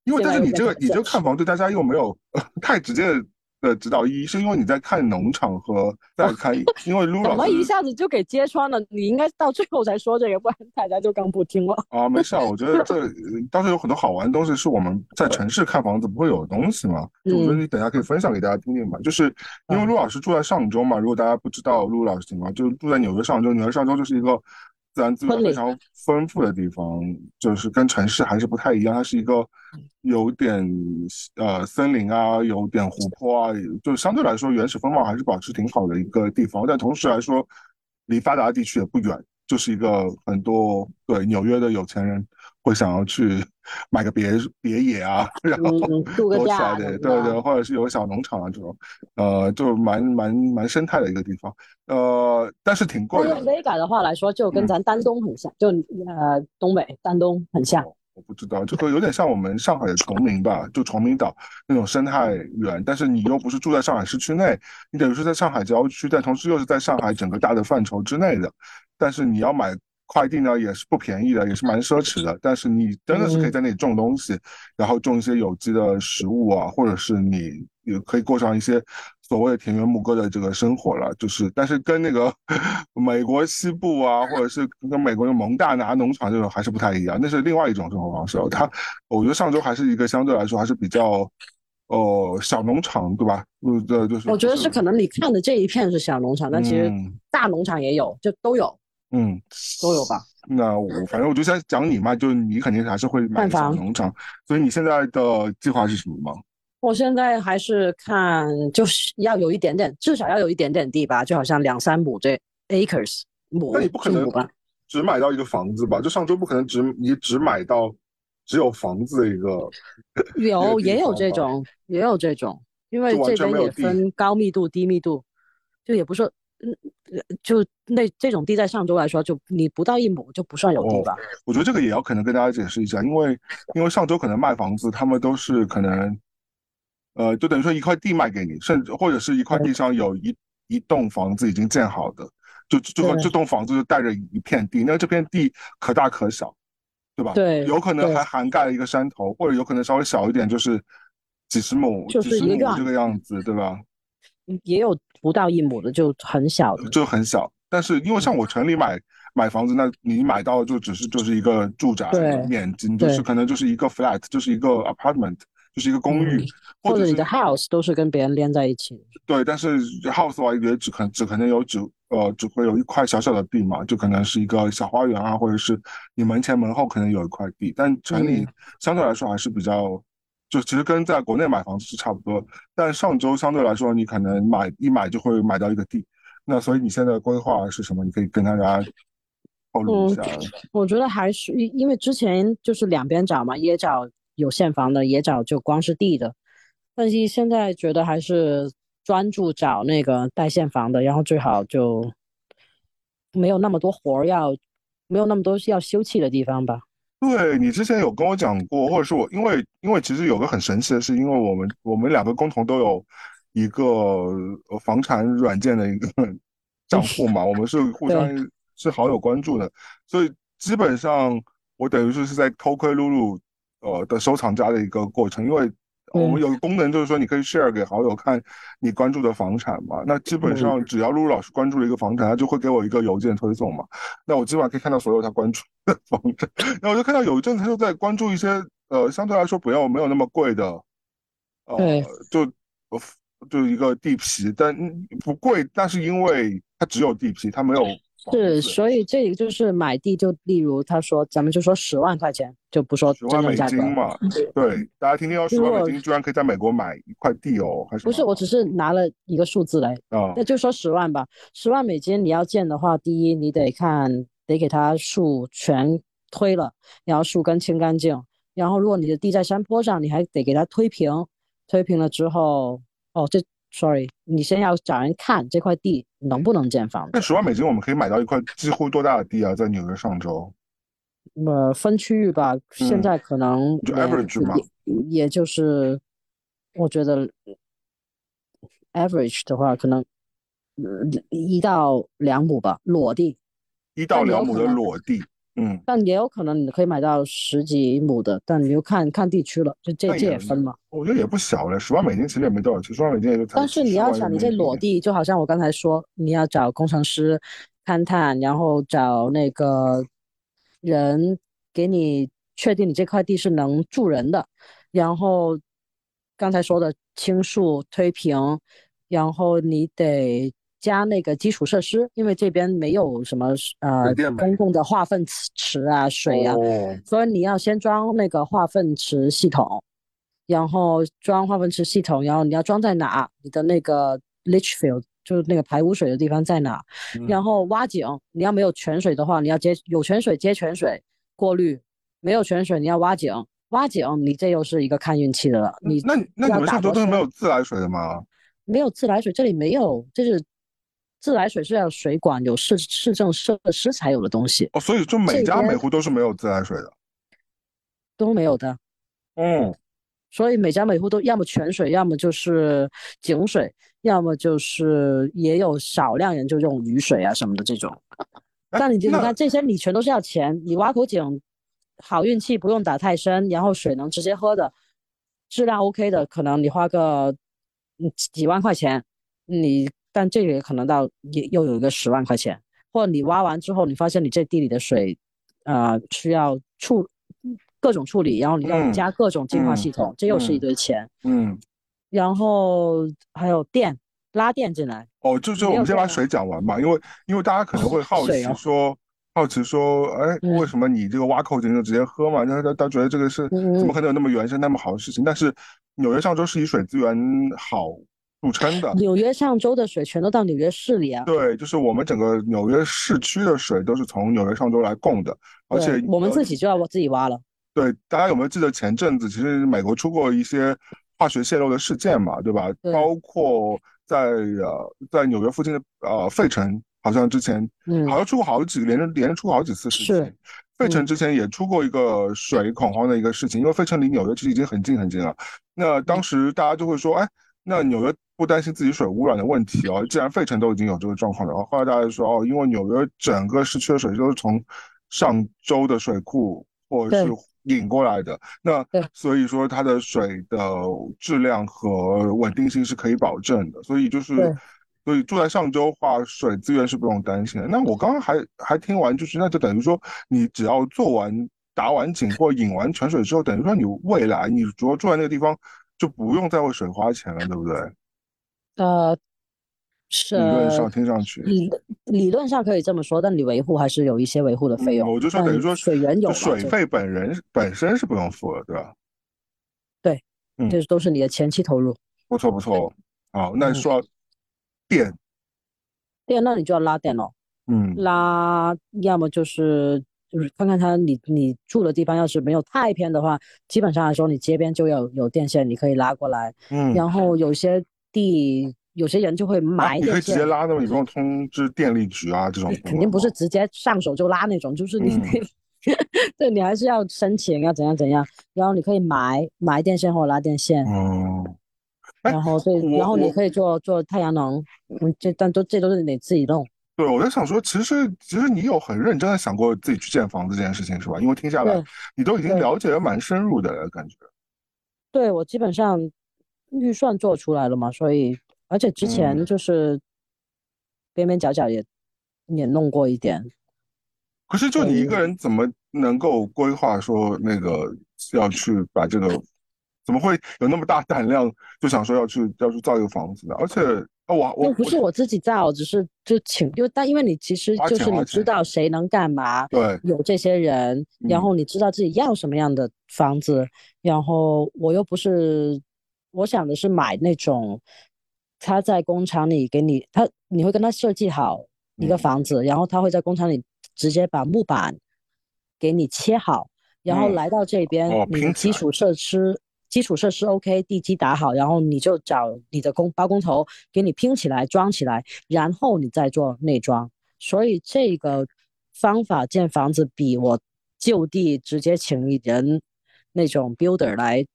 因为但是你这个你这个看房对大家又没有 太直接的。的指导意义是因为你在看农场和 在看，因为卢 老怎么一下子就给揭穿了？你应该到最后才说这个，不然 大家就更不听了。啊，没事啊，我觉得这当时有很多好玩的东西是我们在城市看房子不会有的东西嘛。我觉得你等下可以分享给大家听听吧。就是因为陆老师住在上周嘛，如果大家不知道陆老师情况，就住在纽约上周，纽约上周就是一个。自然资源非常丰富的地方，就是跟城市还是不太一样。它是一个有点呃森林啊，有点湖泊啊，就相对来说原始风貌还是保持挺好的一个地方。但同时来说，离发达地区也不远，就是一个很多对纽约的有钱人。会想要去 买个别别野啊，然后躲起来的，对对，或者是有个小农场啊这种，呃，就蛮蛮蛮生态的一个地方，呃，但是挺贵的。用 Vega 的话来说，就跟咱丹东很像，就呃东北丹东很像。我不知道，就会有点像我们上海的崇明吧，就崇明岛那种生态园，但是你又不是住在上海市区内，你等于是在上海郊区，但同时又是在上海整个大的范畴之内的，但是你要买。快递呢也是不便宜的，也是蛮奢侈的。但是你真的是可以在那里种东西，然后种一些有机的食物啊，或者是你也可以过上一些所谓的田园牧歌的这个生活了，就是但是跟那个 美国西部啊，或者是跟美国的蒙大拿农场这种还是不太一样，那是另外一种生活方式。它，我觉得上周还是一个相对来说还是比较，呃，小农场，对吧？嗯，对，就是。我觉得是可能你看的这一片是小农场，但其实大农场也有，就都有。嗯，都有吧。那我反正我就先讲你嘛，就是你肯定还是会买小农场，所以你现在的计划是什么吗？我现在还是看，就是要有一点点，至少要有一点点地吧，就好像两三亩这 acres 亩。那你不可能只买到一个房子吧？就上周不可能只你只买到只有房子的一个。有也有这种，也有这种，因为这边也分高密度、低密度，就也不是。嗯，就那这种地，在上周来说，就你不到一亩就不算有地吧？我觉得这个也要可能跟大家解释一下，因为因为上周可能卖房子，他们都是可能，呃，就等于说一块地卖给你，甚至或者是一块地上有一一栋房子已经建好的，就这个这栋房子就带着一片地，那这片地可大可小，对吧？对，有可能还涵盖了一个山头，或者有可能稍微小一点，就是几十亩、几十亩这个样子，对吧？也有不到一亩的，就很小的，就很小。但是因为像我城里买买房子，那你买到就只是就是一个住宅面积，就是可能就是一个 flat，就是一个 apartment，就是一个公寓，或者你的 house 都是跟别人连在一起。对，但是 house 的话也只可只可能有只呃只会有一块小小的地嘛，就可能是一个小花园啊，或者是你门前门后可能有一块地，但城里相对来说还是比较。就其实跟在国内买房子是差不多，但上周相对来说，你可能买一买就会买到一个地，那所以你现在的规划是什么？你可以跟大家透露一下。我觉得还是因为之前就是两边找嘛，也找有现房的，也找就光是地的，但是现在觉得还是专注找那个带现房的，然后最好就没有那么多活儿要，没有那么多要休憩的地方吧。对你之前有跟我讲过，或者是我因为因为其实有个很神奇的是，因为我们我们两个共同都有一个房产软件的一个 账户嘛，我们是互相是好友关注的，所以基本上我等于说是在偷窥露露呃的收藏家的一个过程，因为。我们有个功能，就是说你可以 share 给好友看你关注的房产嘛。那基本上只要露露老师关注了一个房产，他就会给我一个邮件推送嘛。那我基本上可以看到所有他关注的房产。那我就看到有一阵他就在关注一些呃相对来说不要没有那么贵的，呃，就就一个地皮，但不贵，但是因为它只有地皮，它没有。是，所以这个就是买地，就例如他说，咱们就说十万块钱，就不说十万美金嘛。对，大家听听，要十万美金居然可以在美国买一块地哦，还是不是？我只是拿了一个数字来啊，那就说十万吧。十万美金你要建的话，第一你得看，得给它树全推了，然后树根清干净，然后如果你的地在山坡上，你还得给它推平，推平了之后，哦这。Sorry，你先要找人看这块地能不能建房子。那十万美金我们可以买到一块几乎多大的地啊？在纽约上周。呃，分区域吧，现在可能就 average 嘛，也就是我觉得 average 的话，可能一到两亩吧，裸地。一到两亩的裸地。嗯，但也有可能你可以买到十几亩的，但你就看看地区了，就这这也分嘛。我觉得也不小了，十万美金其实也没多少钱，十万美金也就。但是你要想，你这裸地，就好像我刚才说，你要找工程师勘探，然后找那个人给你确定你这块地是能住人的，然后刚才说的倾诉推平，然后你得。加那个基础设施，因为这边没有什么呃公共的化粪池啊、水啊，所以你要先装那个化粪池系统，然后装化粪池系统，然后你要装在哪？你的那个 leach field 就是那个排污水的地方在哪？然后挖井，你要没有泉水的话，你要接有泉水接泉水过滤，没有泉水你要挖井，挖井你这又是一个看运气的了。你那那你们上周都是没有自来水的吗？没有自来水，这里没有，这是。自来水是要水管有市市政设施才有的东西哦，所以就每家每户都是没有自来水的，都没有的。嗯，所以每家每户都要么泉水，要么就是井水，要么就是也有少量人就用雨水啊什么的这种。但你你看这些你全都是要钱，你挖口井，好运气不用打太深，然后水能直接喝的，质量 OK 的，可能你花个嗯几万块钱。你但这个也可能到也又有一个十万块钱，或者你挖完之后，你发现你这地里的水，呃，需要处各种处理，然后你要嗯加各种净化嗯系统，这又是一嗯堆钱。嗯，然后还有电，拉电进来，哦，就是我们先把水讲完吧，因为因为大家可能会 好奇说，好奇说，哎，嗯为什么你这个挖口井就直接喝嘛？那他他觉得这个是嗯怎么可能有那么原生那么好的事情？但是纽约上周是以水资源好著称的，纽约上州的水全都到纽约市里啊。对，就是我们整个纽约市区的水都是从纽约上州来供的，而且我们呃自己就要自己挖了。对，大家有没有记得前阵子其实美国出过一些化学泄漏的事件嘛，对吧？对包括在呃在纽约附近的呃费城，好像之前嗯好像出过好几连着连着出过好几次事是情。费城嗯之前也出过一个水恐慌的一个事情，因为费城离纽约其实已经很近很近了。那嗯当时大家就会说，哎，那纽约不担心自己水污染的问题哦，既然费城都已经有这个状况了，后来大家就说，哦，因为纽约整个市区的水都是从上周的水库或者是引过来的，那所以说它的水的质量和稳定性是可以保证的，所以就是。所以住在上周的话，水资源是不用担心的。那我刚刚还还听完，就是那就等于说，你只要做完打完井或引完泉水之后，等于说你未来你主要住在那个地方就不用再为水花钱了，对不对？呃，是理论上听上去，理理论上可以这么说，但你维护还是有一些维护的费用。嗯我就说等于说水源有水费本人本身是不用付的，对吧？嗯这都是你的前期投入。不错不错。好，那嗯说到电，电，那你就要拉电了。嗯拉，要么就是就是看看它你你住的地方，要是没有太偏的话，基本上来说你街边就有有电线，你可以拉过来。嗯，然后有些地，有些人就会啊埋电你可以直接线，拉的，你不用通知电力局啊这种。肯定不是直接上手就拉那种，就是你嗯，对你还是要申请，要怎样怎样。然后你可以埋埋电线或者拉电线，哦，哎然后对，然后你可以做做太阳能，嗯，这但都这都是你自己弄。对，我在想说，其实其实你有很认真的想过自己去建房子这件事情是吧？因为听下来，你都已经了解的蛮深入的了，感觉。对我基本上预算做出来了嘛，所以而且之前嗯就是边边角角也也弄过一点。可是就你一嗯个人怎么能够规划说那个要去把这个，怎么会有那么大胆量就想说要去要去造一个房子呢？而且啊，我不是我自己造，只是就请，就但因为你其实就是你知道谁能干嘛，对，有这些人，然嗯后你知道自己要什么样的房子，然后我又不是，我想的是买那种他在工厂里给你，他你会跟他设计好一个嗯房子，然后他会在工厂里直接把木板给你切好，然后嗯来到这边，哦你的基础设施。基础设施 OK，地基打好，然后你就找你的工包工头给你拼起来、装起来，然后你再做内装。所以这个方法建房子比我就地直接请人那种 builder 来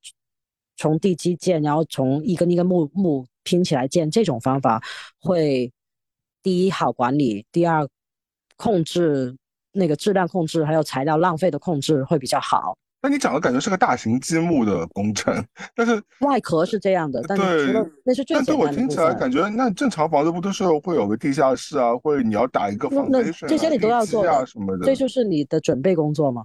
从地基建，然后从一根一根木木拼起来建，这种方法会第一好管理，第二控制那个质量控制，还有材料浪费的控制会比较好。那你讲的感觉是个大型积木的工程，但是 外壳是这样的，但除对了那是最但对简单的部我听起来。感觉，那正常房子不都是会有个地下室啊，或者你要打一个那那 foundation 啊这些你都要做的什么的，这就是你的准备工作嘛。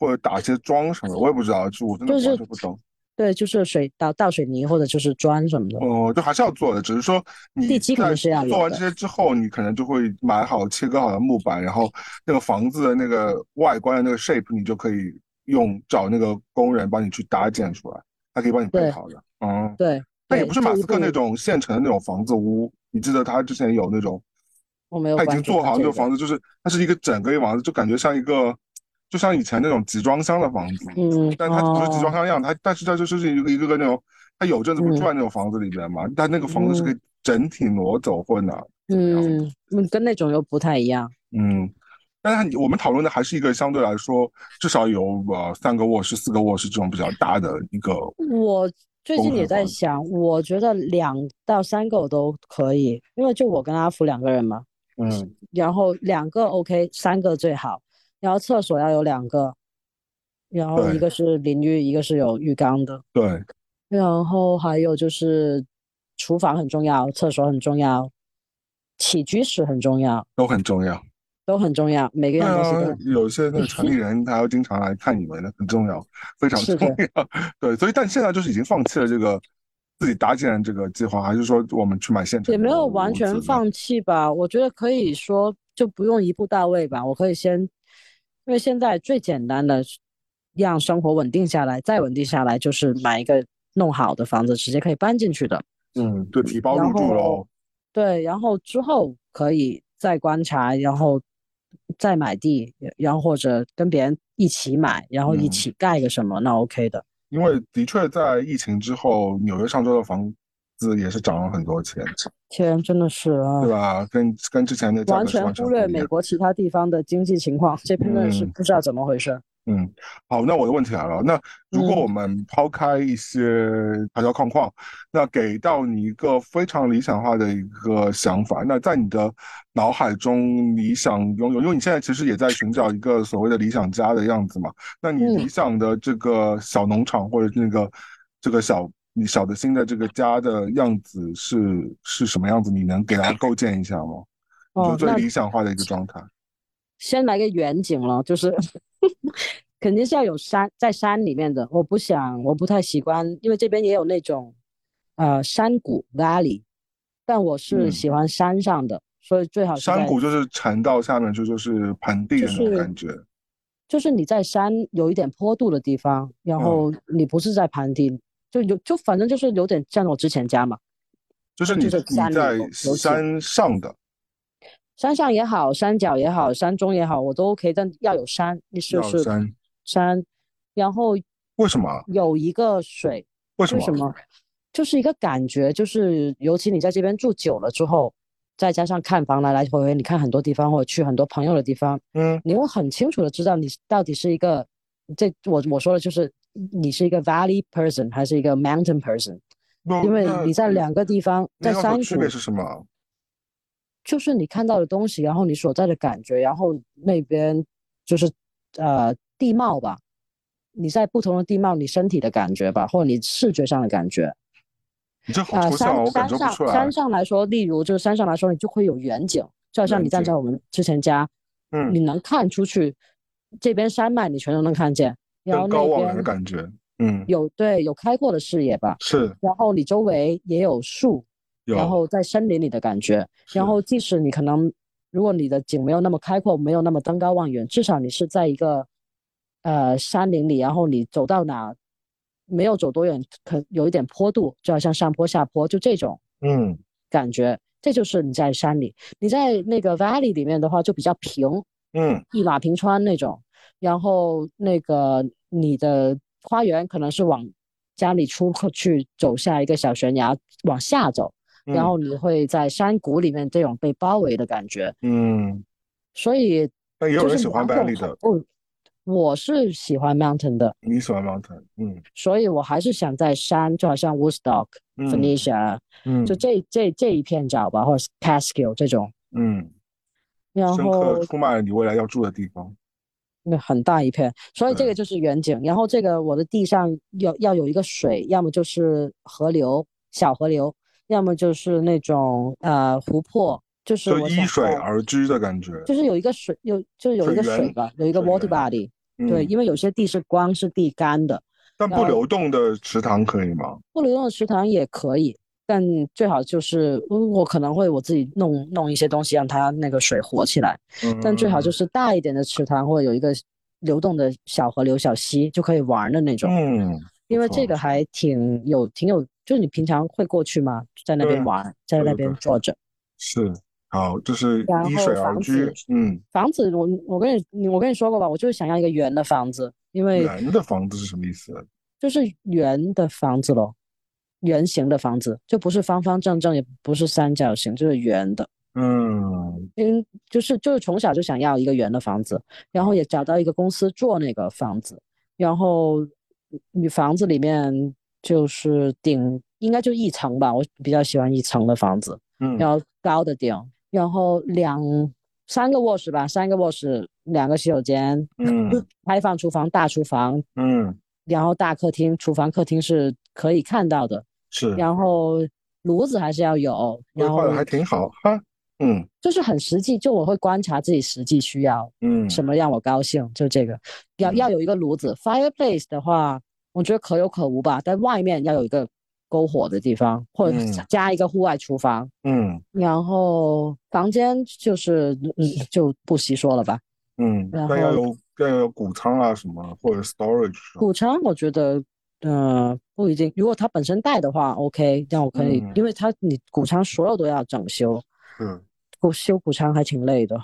或者打一些桩什么的，我也不知道，就我真的不懂。对，就是水倒倒水泥或者就是砖什么的。哦，就还是要做的，只是说你地基肯定是要有的做完这些之后，你可能就会买好切割好的木板，然后那个房子的那个外观的那个 shape，你就可以用找那个工人帮你去搭建出来，他可以帮你备对好的。嗯，对，但也不是马斯克那种现成的那种房子屋，你记得他之前有那种，我没有他已经做好那个种房子，就是它是一个整个一房子，就感觉像一个，就像以前那种集装箱的房子。嗯，但它不是集装哦，箱样，它但是它就是一个一个个那种，它有阵子不住在那种房子里面嘛，但那个房子是可以整体挪走或哪怎么样的，嗯，嗯跟那种又不太一样。嗯，但是我们讨论的还是一个相对来说至少有呃三个卧室、四个卧室这种比较大的一个，我最近也在想，我觉得两到三个我都可以，因为就我跟阿福两个人嘛，嗯。然后两个 OK，三个最好，然后厕所要有两个，然后一个是淋浴，一个是有浴缸的，对，然后还有就是厨房很重要，厕所很重要，起居室很重要，都很重要。都很重要，每个对样东西都啊，有些那个城里人他要经常来看你们的，很重要，非常重要。对，所以但现在就是已经放弃了这个自己搭建这个计划，还是说我们去买现成也没有完全放弃吧。我觉得可以说就不用一步到位吧。我可以先，因为现在最简单的让生活稳定下来，再稳定下来就是买一个弄好的房子，直接可以搬进去的。嗯，对提包入住喽。对，然后之后可以再观察，然后再买地，然后或者跟别人一起买，然后一嗯起盖个什么，那 OK 的。因为的确在疫情之后，纽约上周的房子也是涨了很多钱，天，真的是啊对，吧？跟跟之前的完全全忽略。美国其他地方的经济情况，这边真的是嗯不知道怎么回事。嗯，好，那我的问题来了。那如果嗯我们抛开一些条条框框，那给到你一个非常理想化的一个想法，那在你的脑海中，你想拥有，因为你现在其实也在寻找一个所谓的理想家的样子嘛。那你嗯理想的这个小农场或者那个这个小你小的新的这个家的样子是是什么样子？你能给大家构建一下吗？哦，那最理想化的一个状态？先来个远景了，就是 肯定是要有山，在山里面的。我不想，我不太喜欢，因为这边也有那种呃山谷 valley，但我是嗯喜欢山上的，所以最好是山谷就是沉到下面去，就是盆地的那种感觉。就是你在山有一点坡度的地方，然后你不是在盆地，就有就反正就是有点像我之前家嘛，就是你就是山里你在山上的，山上也好，山脚也好，山中也好，我都 OK，但要有山，你就是山，山，然后为什么？有一个水，为什么？为什么？就是一个感觉，就是尤其你在这边住久了之后，再加上看房来来回回，你看很多地方或者去很多朋友的地方，嗯你会很清楚的知道你到底是一个，这我我说的就是你是一个 valley person 还是一个 mountain person，那因为你在两个地方，在山谷区别是什么？就是你看到的东西，然后你所在的感觉，然后那边就是呃地貌吧，你在不同的地貌，你身体的感觉吧，或者你视觉上的感觉。你这好啊，抽象哦，山我感山上受不出来山。上来说，例如就是山上来说，你就会有远景，就好像你站在我们之前家，嗯，你能看出去，这边山脉你全都能看见，然后那更高望远的边感觉。嗯，有对有开阔的视野吧，是然后你周围也有树，有，然后在森林里的感觉，然后即使你可能如果你的景没有那么开阔，没有那么登高望远，至少你是在一个呃山林里，然后你走到哪没有走多远，可有一点坡度，就好像上坡下坡，就这种嗯。感觉，这就是你在山里。你在那个 valley 里面的话，就比较平，嗯。一马平川那种，然后那个你的花园可能是往家里出去走下一个小悬崖往下走，然后你会在山谷里面这种被包围的感觉，嗯，所以那也有人喜欢两种 valley 的，嗯，我是喜欢 mountain 的，你喜欢 mountain？嗯。所以我还是想在山，就好像 Woodstock、嗯 Phoenicia，嗯。就这这这一片找吧，或者是 Catskill 这种，嗯，然深刻后出卖了你未来要住的地方。那很大一片，所以这个就是远景。然后这个我的地上要要有一个水，要么就是河流，小河流，要么就是那种呃湖泊，就是就依水而居的感觉。就是有一个水，有就是有一个水吧，有一个水 water body。对，嗯因为有些地是光是地干的，但不流动的池塘可以吗？不流动的池塘也可以，但最好就是嗯我可能会我自己弄弄一些东西让它那个水活起来，但最好就是是大一点的池塘或者有一个流动的小河流、小溪就可以玩的那种。嗯，因为这个还挺有挺有，就是你平常会过去吗？在那边玩，在那边坐着。是好，就是依水而居。嗯，房子我我跟你你我跟你说过吧，我就是想要一个圆的房子，因为圆的房子是什么意思？就是圆的房子咯，圆形的房子，就不是方方正正，也不是三角形，就是圆的。嗯因就是就是从小就想要一个圆的房子，然后也找到一个公司做那个房子，然后你房子里面就是顶应该就一层吧，我比较喜欢一层的房子，嗯。然后高的顶，然后两三个卧室吧，三个卧室，两个洗手间，嗯。开放厨房、大厨房，嗯，然后大客厅，厨房、客厅是可以看到的，是。然后炉子还是要有，然后还挺好哈。嗯。就是很实际，就我会观察自己实际需要嗯。什么让我高兴，就这个。要嗯。要有一个炉子。Fireplace 的话，我觉得可有可无吧，在外面要有一个篝火的地方，或者嗯加一个户外厨房。嗯然后房间就是嗯就不细说了吧。嗯，然后要后有要有谷仓啊什么或者 storage 啊谷仓我觉得，呃，不一定。如果它本身带的话，OK，让我可以，嗯因为它你谷仓所有都要整修，嗯谷修谷仓还挺累的。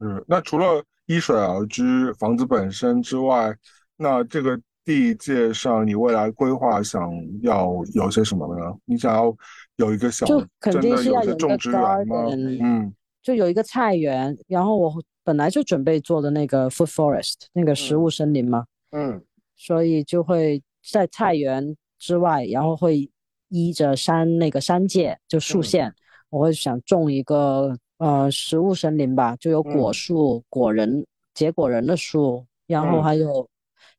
嗯。那除了依水而居房子本身之外，那这个地界上你未来规划想要有些什么呢？你想要有一个小就肯定是要有种植园吗？嗯。就有一个菜园，然后我本来就准备做的那个 food forest 那个食嗯。物森林嘛，嗯。所以就会在菜园之外，然后会依着山那个山界就树嗯。线，我会想种一个呃食物森林吧，就有果嗯。树、果仁、结果仁的树，然后嗯。还有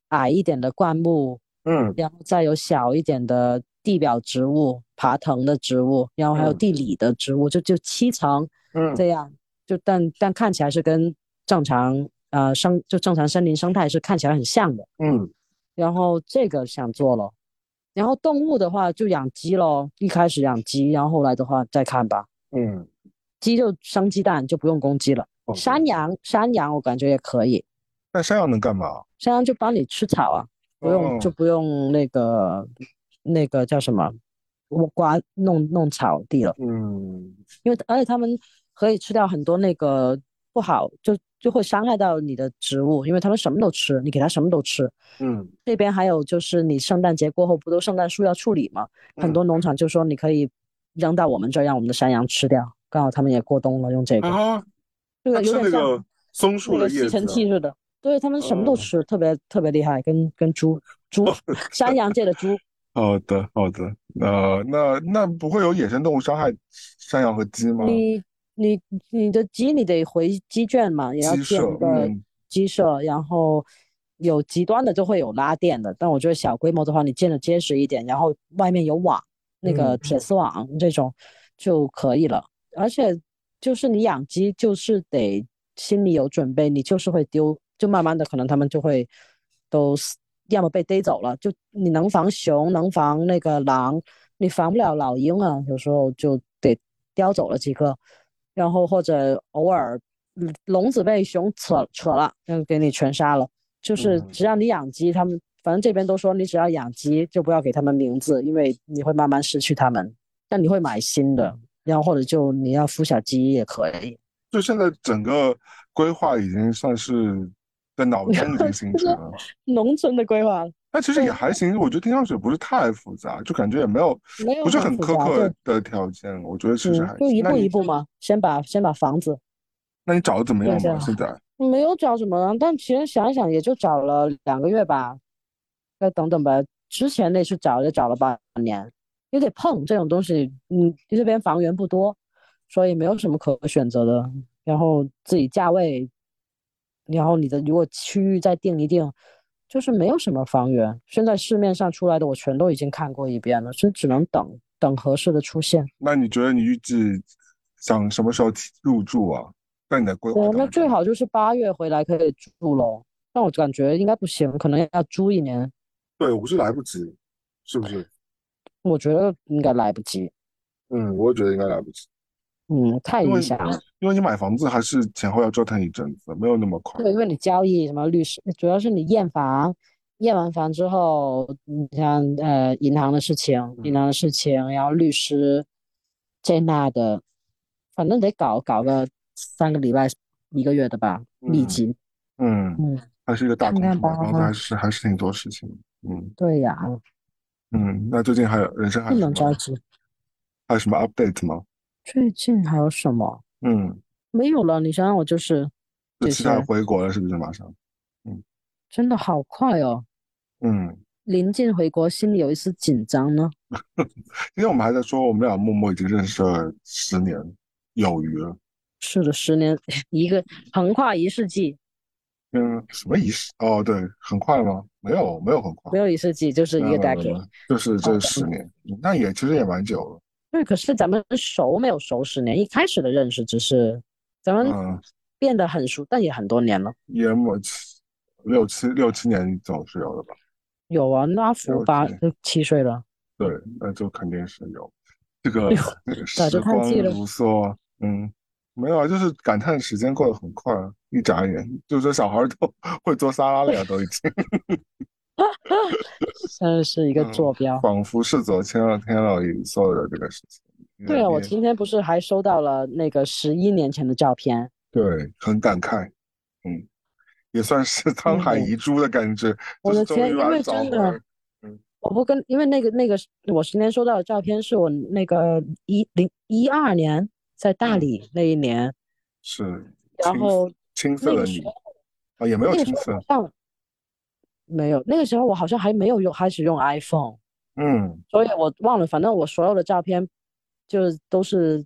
矮一点的灌木，嗯然后再有小一点的地表植物、爬藤的植物，然后还有嗯地里的植物，就就七层嗯这样，就但但看起来是跟正常呃生就正常森林生态是看起来很像的。嗯然后这个想做了，然后动物的话就养鸡咯，一开始养鸡，然后后来的话再看吧。嗯，鸡就生鸡蛋就不用公鸡了。哦山羊，山羊我感觉也可以，那山羊能干嘛？山羊就帮你吃草啊，不用、哦就不用那个那个叫什么，我刮弄弄草地了，嗯因为而且他们可以吃掉很多那个不好，就就会伤害到你的植物，因为他们什么都吃，你给它什么都吃。嗯这边还有就是你圣诞节过后不都圣诞树要处理吗？很嗯多农场就说你可以扔到我们这儿，让我们的山羊吃掉。刚好他们也过冬了，用这个，啊，这个有点像个松树的叶子啊吸尘器似的。对他们什么都哦吃，特别特别厉害，跟跟猪猪山羊界的猪。好的，好的，呃，那那不会有野生动物伤害山羊和鸡吗？你你你的鸡你得回鸡圈嘛，也要建一个嗯鸡舍，然后有极端的就会有拉电的，但我觉得小规模的话，你建的结实一点，然后外面有网，那个嗯铁丝网这种就可以了。而且就是你养鸡，就是得心里有准备，你就是会丢，就慢慢的可能他们就会都死要么被逮走了，就你能防熊，能防那个狼，你防不了老鹰啊，有时候就得叼走了几个，然后或者偶尔嗯笼子被熊扯扯了，就给你全杀了。就是嗯只要你养鸡，他们反正这边都说你只要养鸡就不要给他们名字，因为你会慢慢失去它们。但你会买新的，然后或者就你要孵小鸡也可以。就现在整个规划已经算是在脑 中已经形成了，农村的规划那其实也还行，我觉得听上去不是太复杂，就感觉也没有没有不是很苛刻的条件，我觉得其实还嗯，就一步一步嘛，先把先把房子那你找的怎么样对吗？对现在？没有找什么，但其实想一想，也就找了两个月吧，再等等吧。之前那次找也找了半年，有点碰这种东西，嗯，这边房源不多，所以没有什么可选择的。然后自己价位，然后你的如果区域再定一定，就是没有什么房源。现在市面上出来的我全都已经看过一遍了，就只能等等合适的出现。那你觉得你预计想什么时候入住啊？那你的规划对，那最好就是八月回来可以住喽。但我感觉应该不行，可能要租一年。对，我是来不及，是不是？我觉得应该来不及，嗯，我也觉得应该来不及，嗯，太影响了。因为你买房子还是前后要折腾一阵子，没有那么快。对，因为你交易什么律师，主要是你验房，验完房之后，你像呃银行的事情，银行的事情，然后律师这那的，反正得搞搞个三个礼拜一个月的吧，密集。嗯，嗯，还是一个大工程，看看吧买房子还是还是挺多事情。嗯对呀，嗯，那最近还有人生还不能着急。还有什么 update 吗？最近还有什么？嗯，没有了。你想想，我就是这就期待，回国了，是不是马上？嗯真的好快哦。嗯，临近回国，心里有一丝紧张呢。因为我们还在说，我们俩默默已经认识了十年有余了。是的，十年一个横跨一世纪，嗯，什么仪式？哦，对，很快吗？没有，没有很快没，有一世纪，就是一个 decade。就是这十年，嗯那也其实也蛮久了。对，可是咱们熟没有熟十年，一开始的认识只是咱们嗯，变得很熟，但也很多年了。也么七六七六七年总是有的吧？有啊，那八就七岁了，对，那就肯定是有。这个时光如梭，嗯，没有啊，就是感叹时间过得很快啊，一眨眼，就说小孩都 会做沙拉了呀，都已经，真的是一个嗯坐标。仿佛是昨天了天了，所有的这个事情。对啊，我也今天不是还收到了那个十一年前的照片，对，很感慨，嗯，也算是沧海嗯遗珠的感觉，我的天因为真的嗯我不跟，因为那个那个我今天收到的照片是我那个一零一二年在大嗯理那一年，是然青后青涩的你啊，也没有那个青涩没有，那个时候我好像还没有用开始用 iPhone，嗯所以我忘了，反正我所有的照片就是都是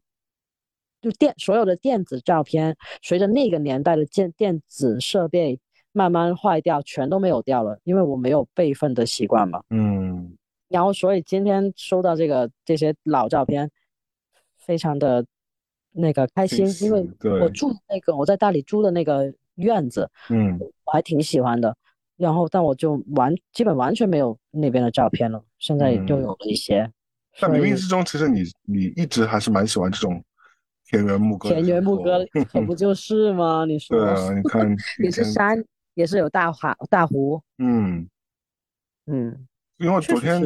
就电所有的电子照片，随着那个年代的电电子设备慢慢坏掉，全都没有掉了，因为我没有备份的习惯嘛。嗯，然后所以今天收到这个这些老照片，非常的那个开心因为我住那个我在大理租的那个院子，嗯，我还挺喜欢的。然后，但我就完基本完全没有那边的照片了，现在就嗯有了一些。但冥冥之中，其实你你一直还是蛮喜欢这种田园牧歌田园牧歌可不就是吗？你说对啊，你看 以也是，山，也是有大海大湖，嗯，嗯，因为昨天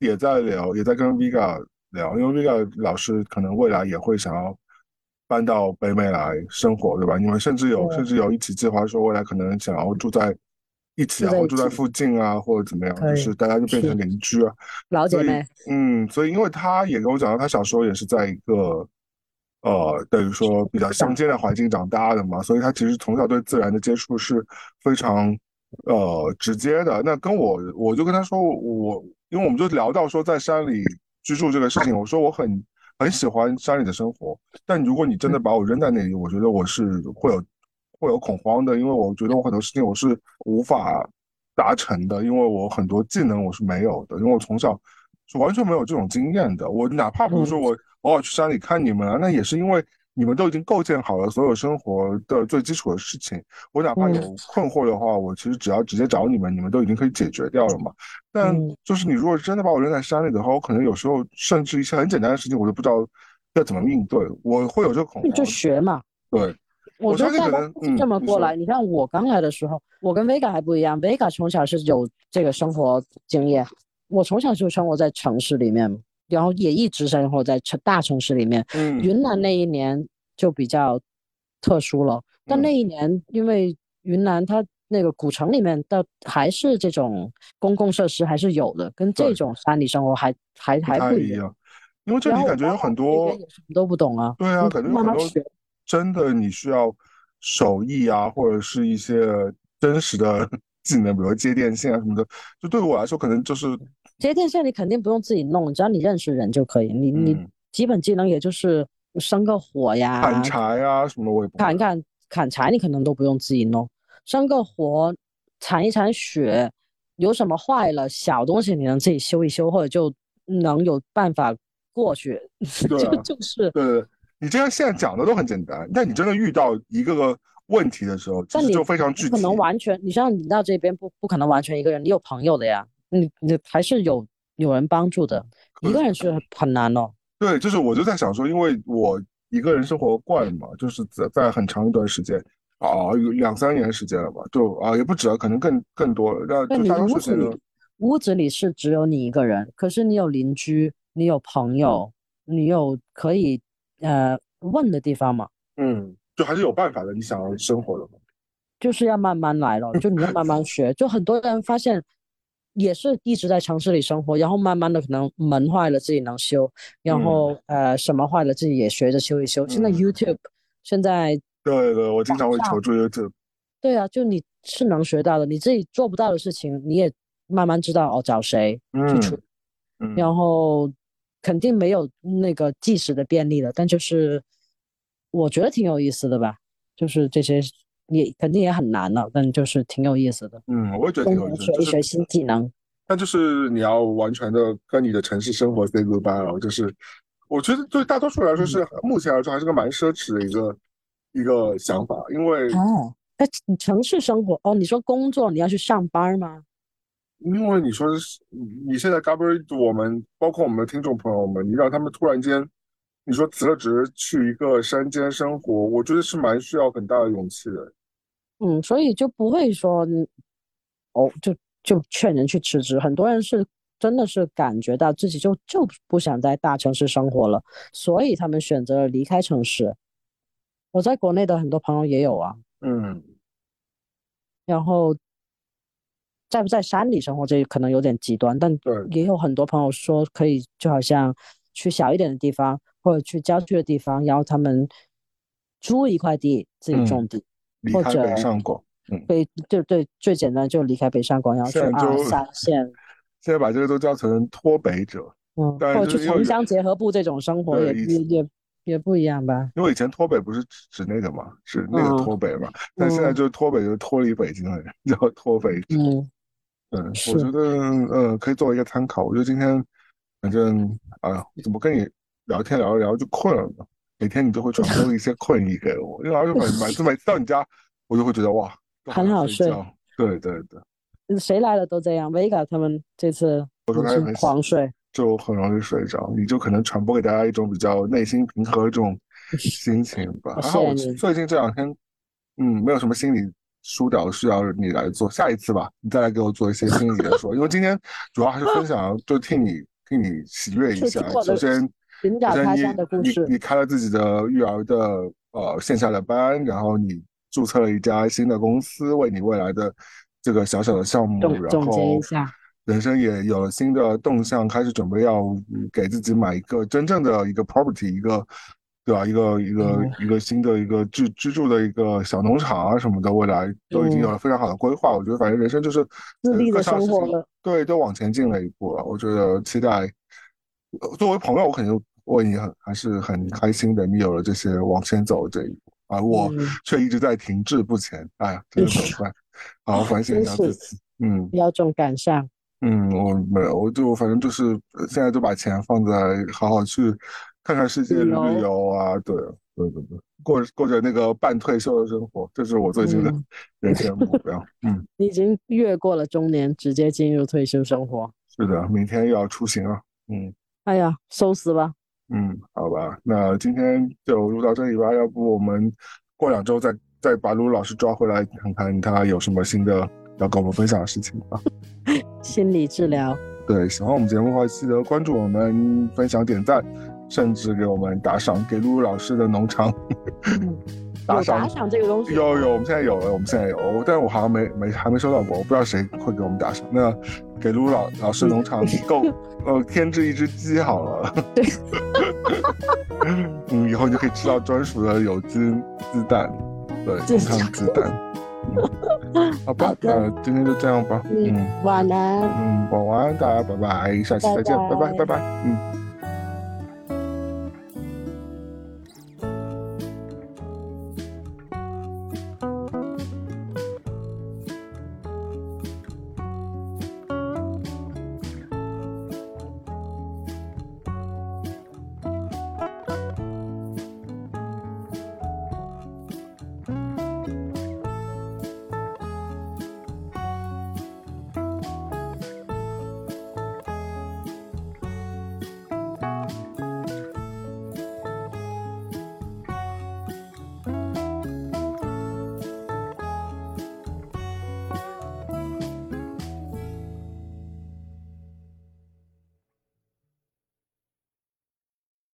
也在聊，也在跟 Vega 聊，因为 Vega 老师可能未来也会想要搬到北美来生活，对吧？你们甚至有甚至有一起计划说未来可能想要住在一起啊，住在一起或住在附近啊，或者怎么样，就是大家就变成是邻居老姐妹，嗯，所以因为他也跟我讲到，他小时候也是在一个呃，等于说比较乡间的环境长大的嘛，所以他其实从小对自然的接触是非常呃直接的。那跟我，我就跟他说，我因为我们就聊到说在山里居住这个事情，我说我很很喜欢山里的生活，但如果你真的把我扔在那里，我觉得我是会有会有恐慌的，因为我觉得我很多事情我是无法达成的，因为我很多技能我是没有的，因为我从小是完全没有这种经验的。我哪怕比如说我偶尔去山里看你们啊，那也是因为你们都已经构建好了所有生活的最基础的事情。我哪怕有困惑的话，我其实只要直接找你们，你们都已经可以解决掉了嘛。但嗯就是你如果真的把我扔在山里的话，我可能有时候甚至一些很简单的事情，我都不知道要怎么应对，我会有这个恐慌。你就学嘛。对，我我觉得大都是这么过来。你看我刚来的时候，我跟 Vega 还不一样，Vega 从小是有这个生活经验，我从小就生活在城市里面，然后也一直生活在城大城市里面。嗯云南那一年就比较特殊了，但嗯那一年因为云南它那个古城里面的还是这种公共设施还是有的，跟这种山里生活还还还不一样。因为这里感觉有很多也什么都不懂啊，对啊，你感觉有很多慢慢学。真的你需要手艺啊，或者是一些真实的 技能，比如接电线啊什么的。就对我来说，可能就是接电线你肯定不用自己弄，只要你认识人就可以。你你嗯基本技能也就是生个火呀，砍柴啊什么的，我也不会。砍砍砍柴，你可能都不用自己弄，生个火，铲一铲雪，有什么坏了，小东西你能自己修一修，或者就能有办法过去。就就是，对，你这样现在讲的都很简单，但你真的遇到一个个问题的时候，就非常具体不可。能完全，你像你到这边不不可能完全一个人，你有朋友的呀，你你还是有有人帮助的，一个人是很难哦。对，就是我就在想说，因为我一个人生活惯了嘛，就是在在很长一段时间啊，有两三年时间了吧，就啊也不止了，可能更更多了。那对你就大多数屋子时间呢里，屋子里是只有你一个人，可是你有邻居，你有朋友，你有可以呃问的地方嘛，嗯，就还是有办法的。你想要生活的嘛，就是要慢慢来了，就你要慢慢学。就很多人发现也是一直在城市里生活，然后慢慢的可能门坏了自己能修，然嗯后呃什么坏了自己也学着修一修。现在嗯 YouTube 现在对对，我经常会求助 YouTube。对啊，就你是能学到的，你自己做不到的事情，你也慢慢知道哦找谁去处理。嗯，然后肯定没有那个计时的便利了，但就是我觉得挺有意思的吧，就是这些也肯定也很难了，但就是挺有意思的，嗯，我也觉得挺有意思学一学新技能。但就是你要完全的跟你的城市生活 say goodbye 了，就是我觉得对大多数人来说是目前来说还是个蛮奢侈的一个一个想法，因为哦，哎，你城市生活哦，你说工作你要去上班吗？因为你说是你现在 g a b r i 我们包括我们的听众朋友们，你让他们突然间你说辞了职去一个山间生活，我觉得是蛮需要很大的勇气的。嗯，所以就不会说哦，就就劝人去辞职。很多人是真的是感觉到自己就就不想在大城市生活了，所以他们选择了离开城市。我在国内的很多朋友也有啊，嗯，然后在不在山里生活，这可能有点极端，但，也有很多朋友说可以，就好像去小一点的地方，或者去郊区的地方，然后他们租一块地自己种地。或者北上广，嗯，北对对，最简单就离开北上广，然后去二三线。现在把这个都叫成脱北者，嗯，或者去城乡结合部这种生活也也也也不一样吧？因为以前脱北不是指那个嘛，是那个脱北嘛，但现在就是脱北就是脱离北京的人 叫脱北者。嗯，嗯，我觉得呃可以作为一个参考。我觉得今天反正啊，怎么跟你聊天聊着聊就困了呢？每天你都会传播一些困意给我，因为而且每 每次每次到你家，我就会觉得哇，很好睡。对对对，谁来了都这样。Vega 他们这次我说他很狂睡，就很容易睡着。你就可能传播给大家一种比较内心平和的这种心情吧。然后我最近这两天，嗯，没有什么心理疏导需要你来做。下一次吧，你再来给我做一些心理的说，因为今天主要还是分享，就替你替你喜悦一下。首先。寻找他乡的故事。你你开了自己的育儿的呃线下的班，然后你注册了一家新的公司，为你未来的这个小小的项目，然后人生也有了新的动向，开始准备要给自己买一个真正的一个 property，一个对吧？一个一个一个新的一个居居住的一个小农场啊什么的，未来都已经有了非常好的规划。我觉得反正人生就是自立的生活了，对，都往前进了一步了。我觉得期待作为朋友，我肯定。我也很还是很开心的，你有了这些往前走这一步，而我却一直在停滞不前。哎呀，真的很快，好好反省一下自己。嗯，有种感伤。嗯，我没有，我就反正就是现在就把钱放在好好去看看世界旅游啊，对，对对对，过过着那个半退休的生活，这是我最近的人生目标。嗯，你已经越过了中年，直接进入退休生活。是的，明天又要出行了。嗯，哎呀，收死吧。嗯，好吧，那今天就录到这里吧。要不我们过两周再再把卢老师抓回来，看看他有什么新的要跟我们分享的事情吧。心理治疗。对，喜欢我们节目的话，记得关注我们、分享、点赞，甚至给我们打赏，给露露老师的农场。打赏打赏这个东西有有，我们现在有了，我们现在有，但是我好像没没还没收到过，我不知道谁会给我们打赏。那给露露老老师农场 够呃添置一只鸡好了。对，嗯，以后你就可以吃到专属的有机鸡蛋，对，健康鸡蛋。好吧，那今天就这样吧。嗯，晚安。嗯，晚安，大家拜拜，下期再见，拜拜，拜拜，嗯。